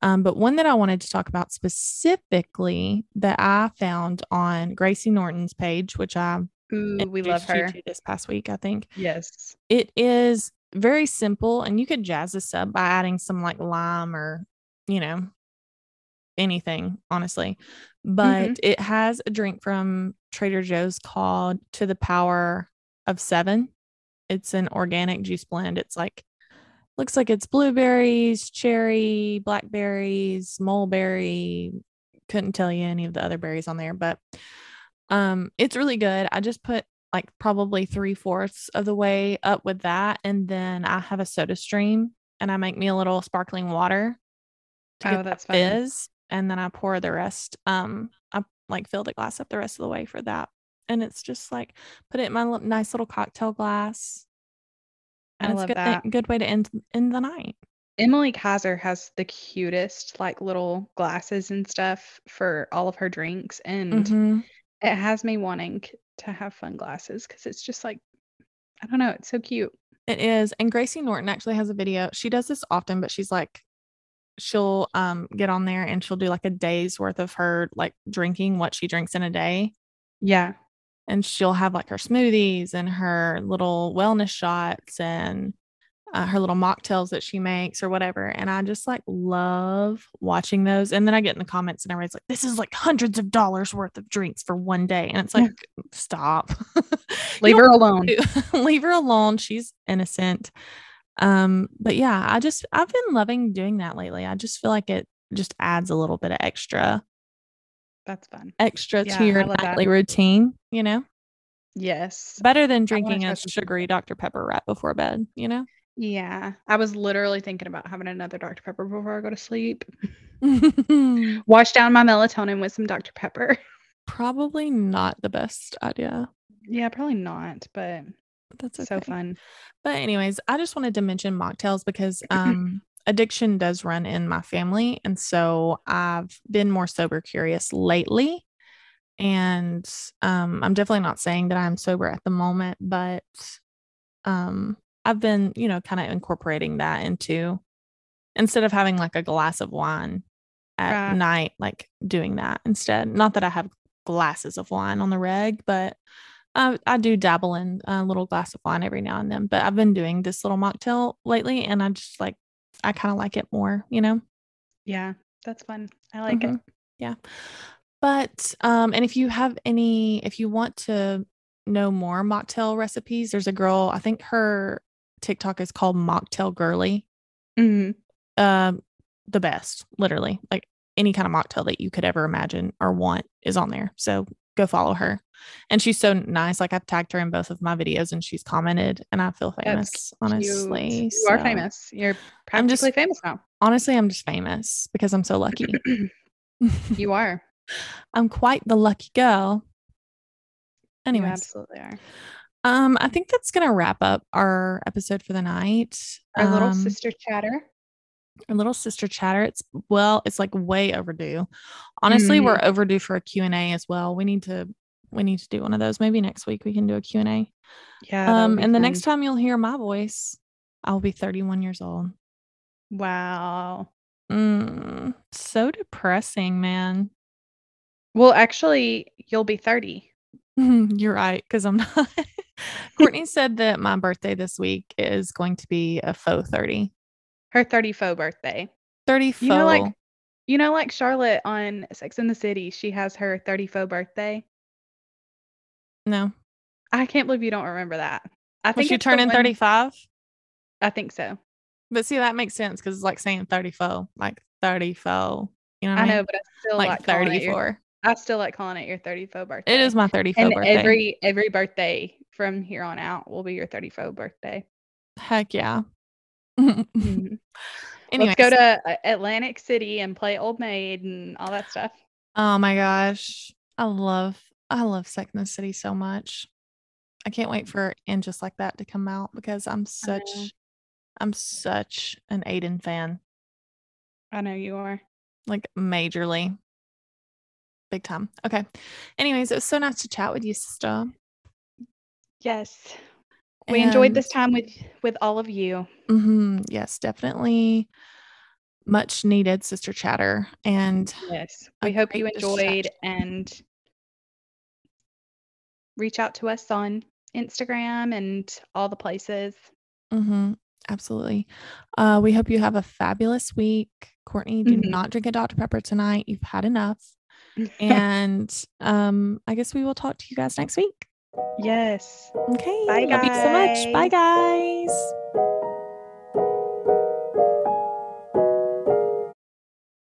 Um, but one that I wanted to talk about specifically that I found on Gracie Norton's page, which I Ooh, we love her. to this past week, I think. Yes. It is very simple, and you could jazz this up by adding some like lime or, you know, anything, honestly. But it has a drink from Trader Joe's called To the Power of Seven. It's an organic juice blend. It's like, looks like it's blueberries, cherry, blackberries, mulberry. Couldn't tell you any of the other berries on there, but um, it's really good. I just put like probably three fourths of the way up with that. And then I have a soda stream and I make me a little sparkling water to Oh, get that that's fun. fizz. And then I pour the rest. Um, I like fill the glass up the rest of the way for that. And it's just like put it in my li- nice little cocktail glass. I And it's love good, that. good way to end end the night. Emily Kaiser has the cutest like little glasses and stuff for all of her drinks and Mhm. it has me wanting to have fun glasses cuz it's just like I don't know, it's so cute. It is. And Gracie Norton actually has a video. She does this often, but she's like, she'll um get on there and she'll do like a day's worth of her like drinking what she drinks in a day. Yeah. And she'll have like her smoothies and her little wellness shots and uh, her little mocktails that she makes or whatever. And I just like love watching those. And then I get in the comments and everybody's like, this is like hundreds of dollars worth of drinks for one day. And it's like, stop. Leave her alone. Leave her alone. She's innocent. Um, but yeah, I just, I've been loving doing that lately. I just feel like it just adds a little bit of extra. That's fun. Extra yeah, to your nightly that. routine, you know? Yes. Better than drinking a sugary Dr. Pepper right before bed, you know? Yeah. I was literally thinking about having another Dr. Pepper before I go to sleep. Wash down my melatonin with some Dr. Pepper. Probably not the best idea. Yeah, probably not, but that's okay. so fun. But anyways, I just wanted to mention mocktails because um addiction does run in my family and so I've been more sober curious lately and um I'm definitely not saying that I'm sober at the moment, but um I've been, you know, kind of incorporating that into instead of having like a glass of wine at right. night, like doing that instead. Not that I have glasses of wine on the reg, but I, I do dabble in a little glass of wine every now and then. But I've been doing this little mocktail lately, and I just like, I kind of like it more, you know? Yeah, that's fun. I like mm-hmm. it. Yeah. But, um, and if you have any, if you want to know more mocktail recipes, there's a girl, I think her TikTok is called Mocktail Girly. Mm-hmm. Um, the best, literally. Like any kind of mocktail that you could ever imagine or want is on there. So go follow her. And she's so nice. Like I've tagged her in both of my videos and she's commented and I feel famous, honestly. You so, are famous. You're practically I'm just, famous now. Honestly, I'm just famous because I'm so lucky. you are. I'm quite the lucky girl. Anyway, absolutely are. Um, I think that's gonna wrap up our episode for the night. Our um, little sister chatter. Our little sister chatter. It's well, it's like way overdue. Honestly, mm-hmm. we're overdue for a Q&A as well. We need to we need to do one of those. Maybe next week we can do a Q&A. Yeah. Um, and fun. the next time you'll hear my voice, I'll be 31 years old. Wow. Mm, so depressing, man. Well, actually, you'll be 30. You're right, because I'm not. Courtney said that my birthday this week is going to be a faux 30. Her 30 faux birthday. 30 faux. You know, like, you know, like Charlotte on Sex in the City, she has her 30 faux birthday. No. I can't believe you don't remember that. I think she turning 35. I think so. But see, that makes sense because it's like saying 34, like 34. You know, I, I know, but I still like, like 34. I still like calling it your 34 birthday. It is my 34 and birthday. Every every birthday from here on out will be your 34 birthday. Heck yeah. Mm-hmm. Let's go to uh, Atlantic City and play Old Maid and all that stuff. Oh my gosh. I love I love Sex the City so much. I can't wait for and just like that to come out because I'm such I'm such an Aidan fan. I know you are. Like majorly big time. Okay. Anyways, it was so nice to chat with you, sister. Yes. We and, enjoyed this time with with all of you. Mm-hmm, yes, definitely much needed sister chatter. And yes, we hope you enjoyed and reach out to us on Instagram and all the places. Mm-hmm, absolutely. Uh, we hope you have a fabulous week. Courtney, do mm-hmm. not drink a Dr. Pepper tonight. You've had enough and um, I guess we will talk to you guys next week. Yes. Okay. Bye, Love guys. you so much. Bye, guys.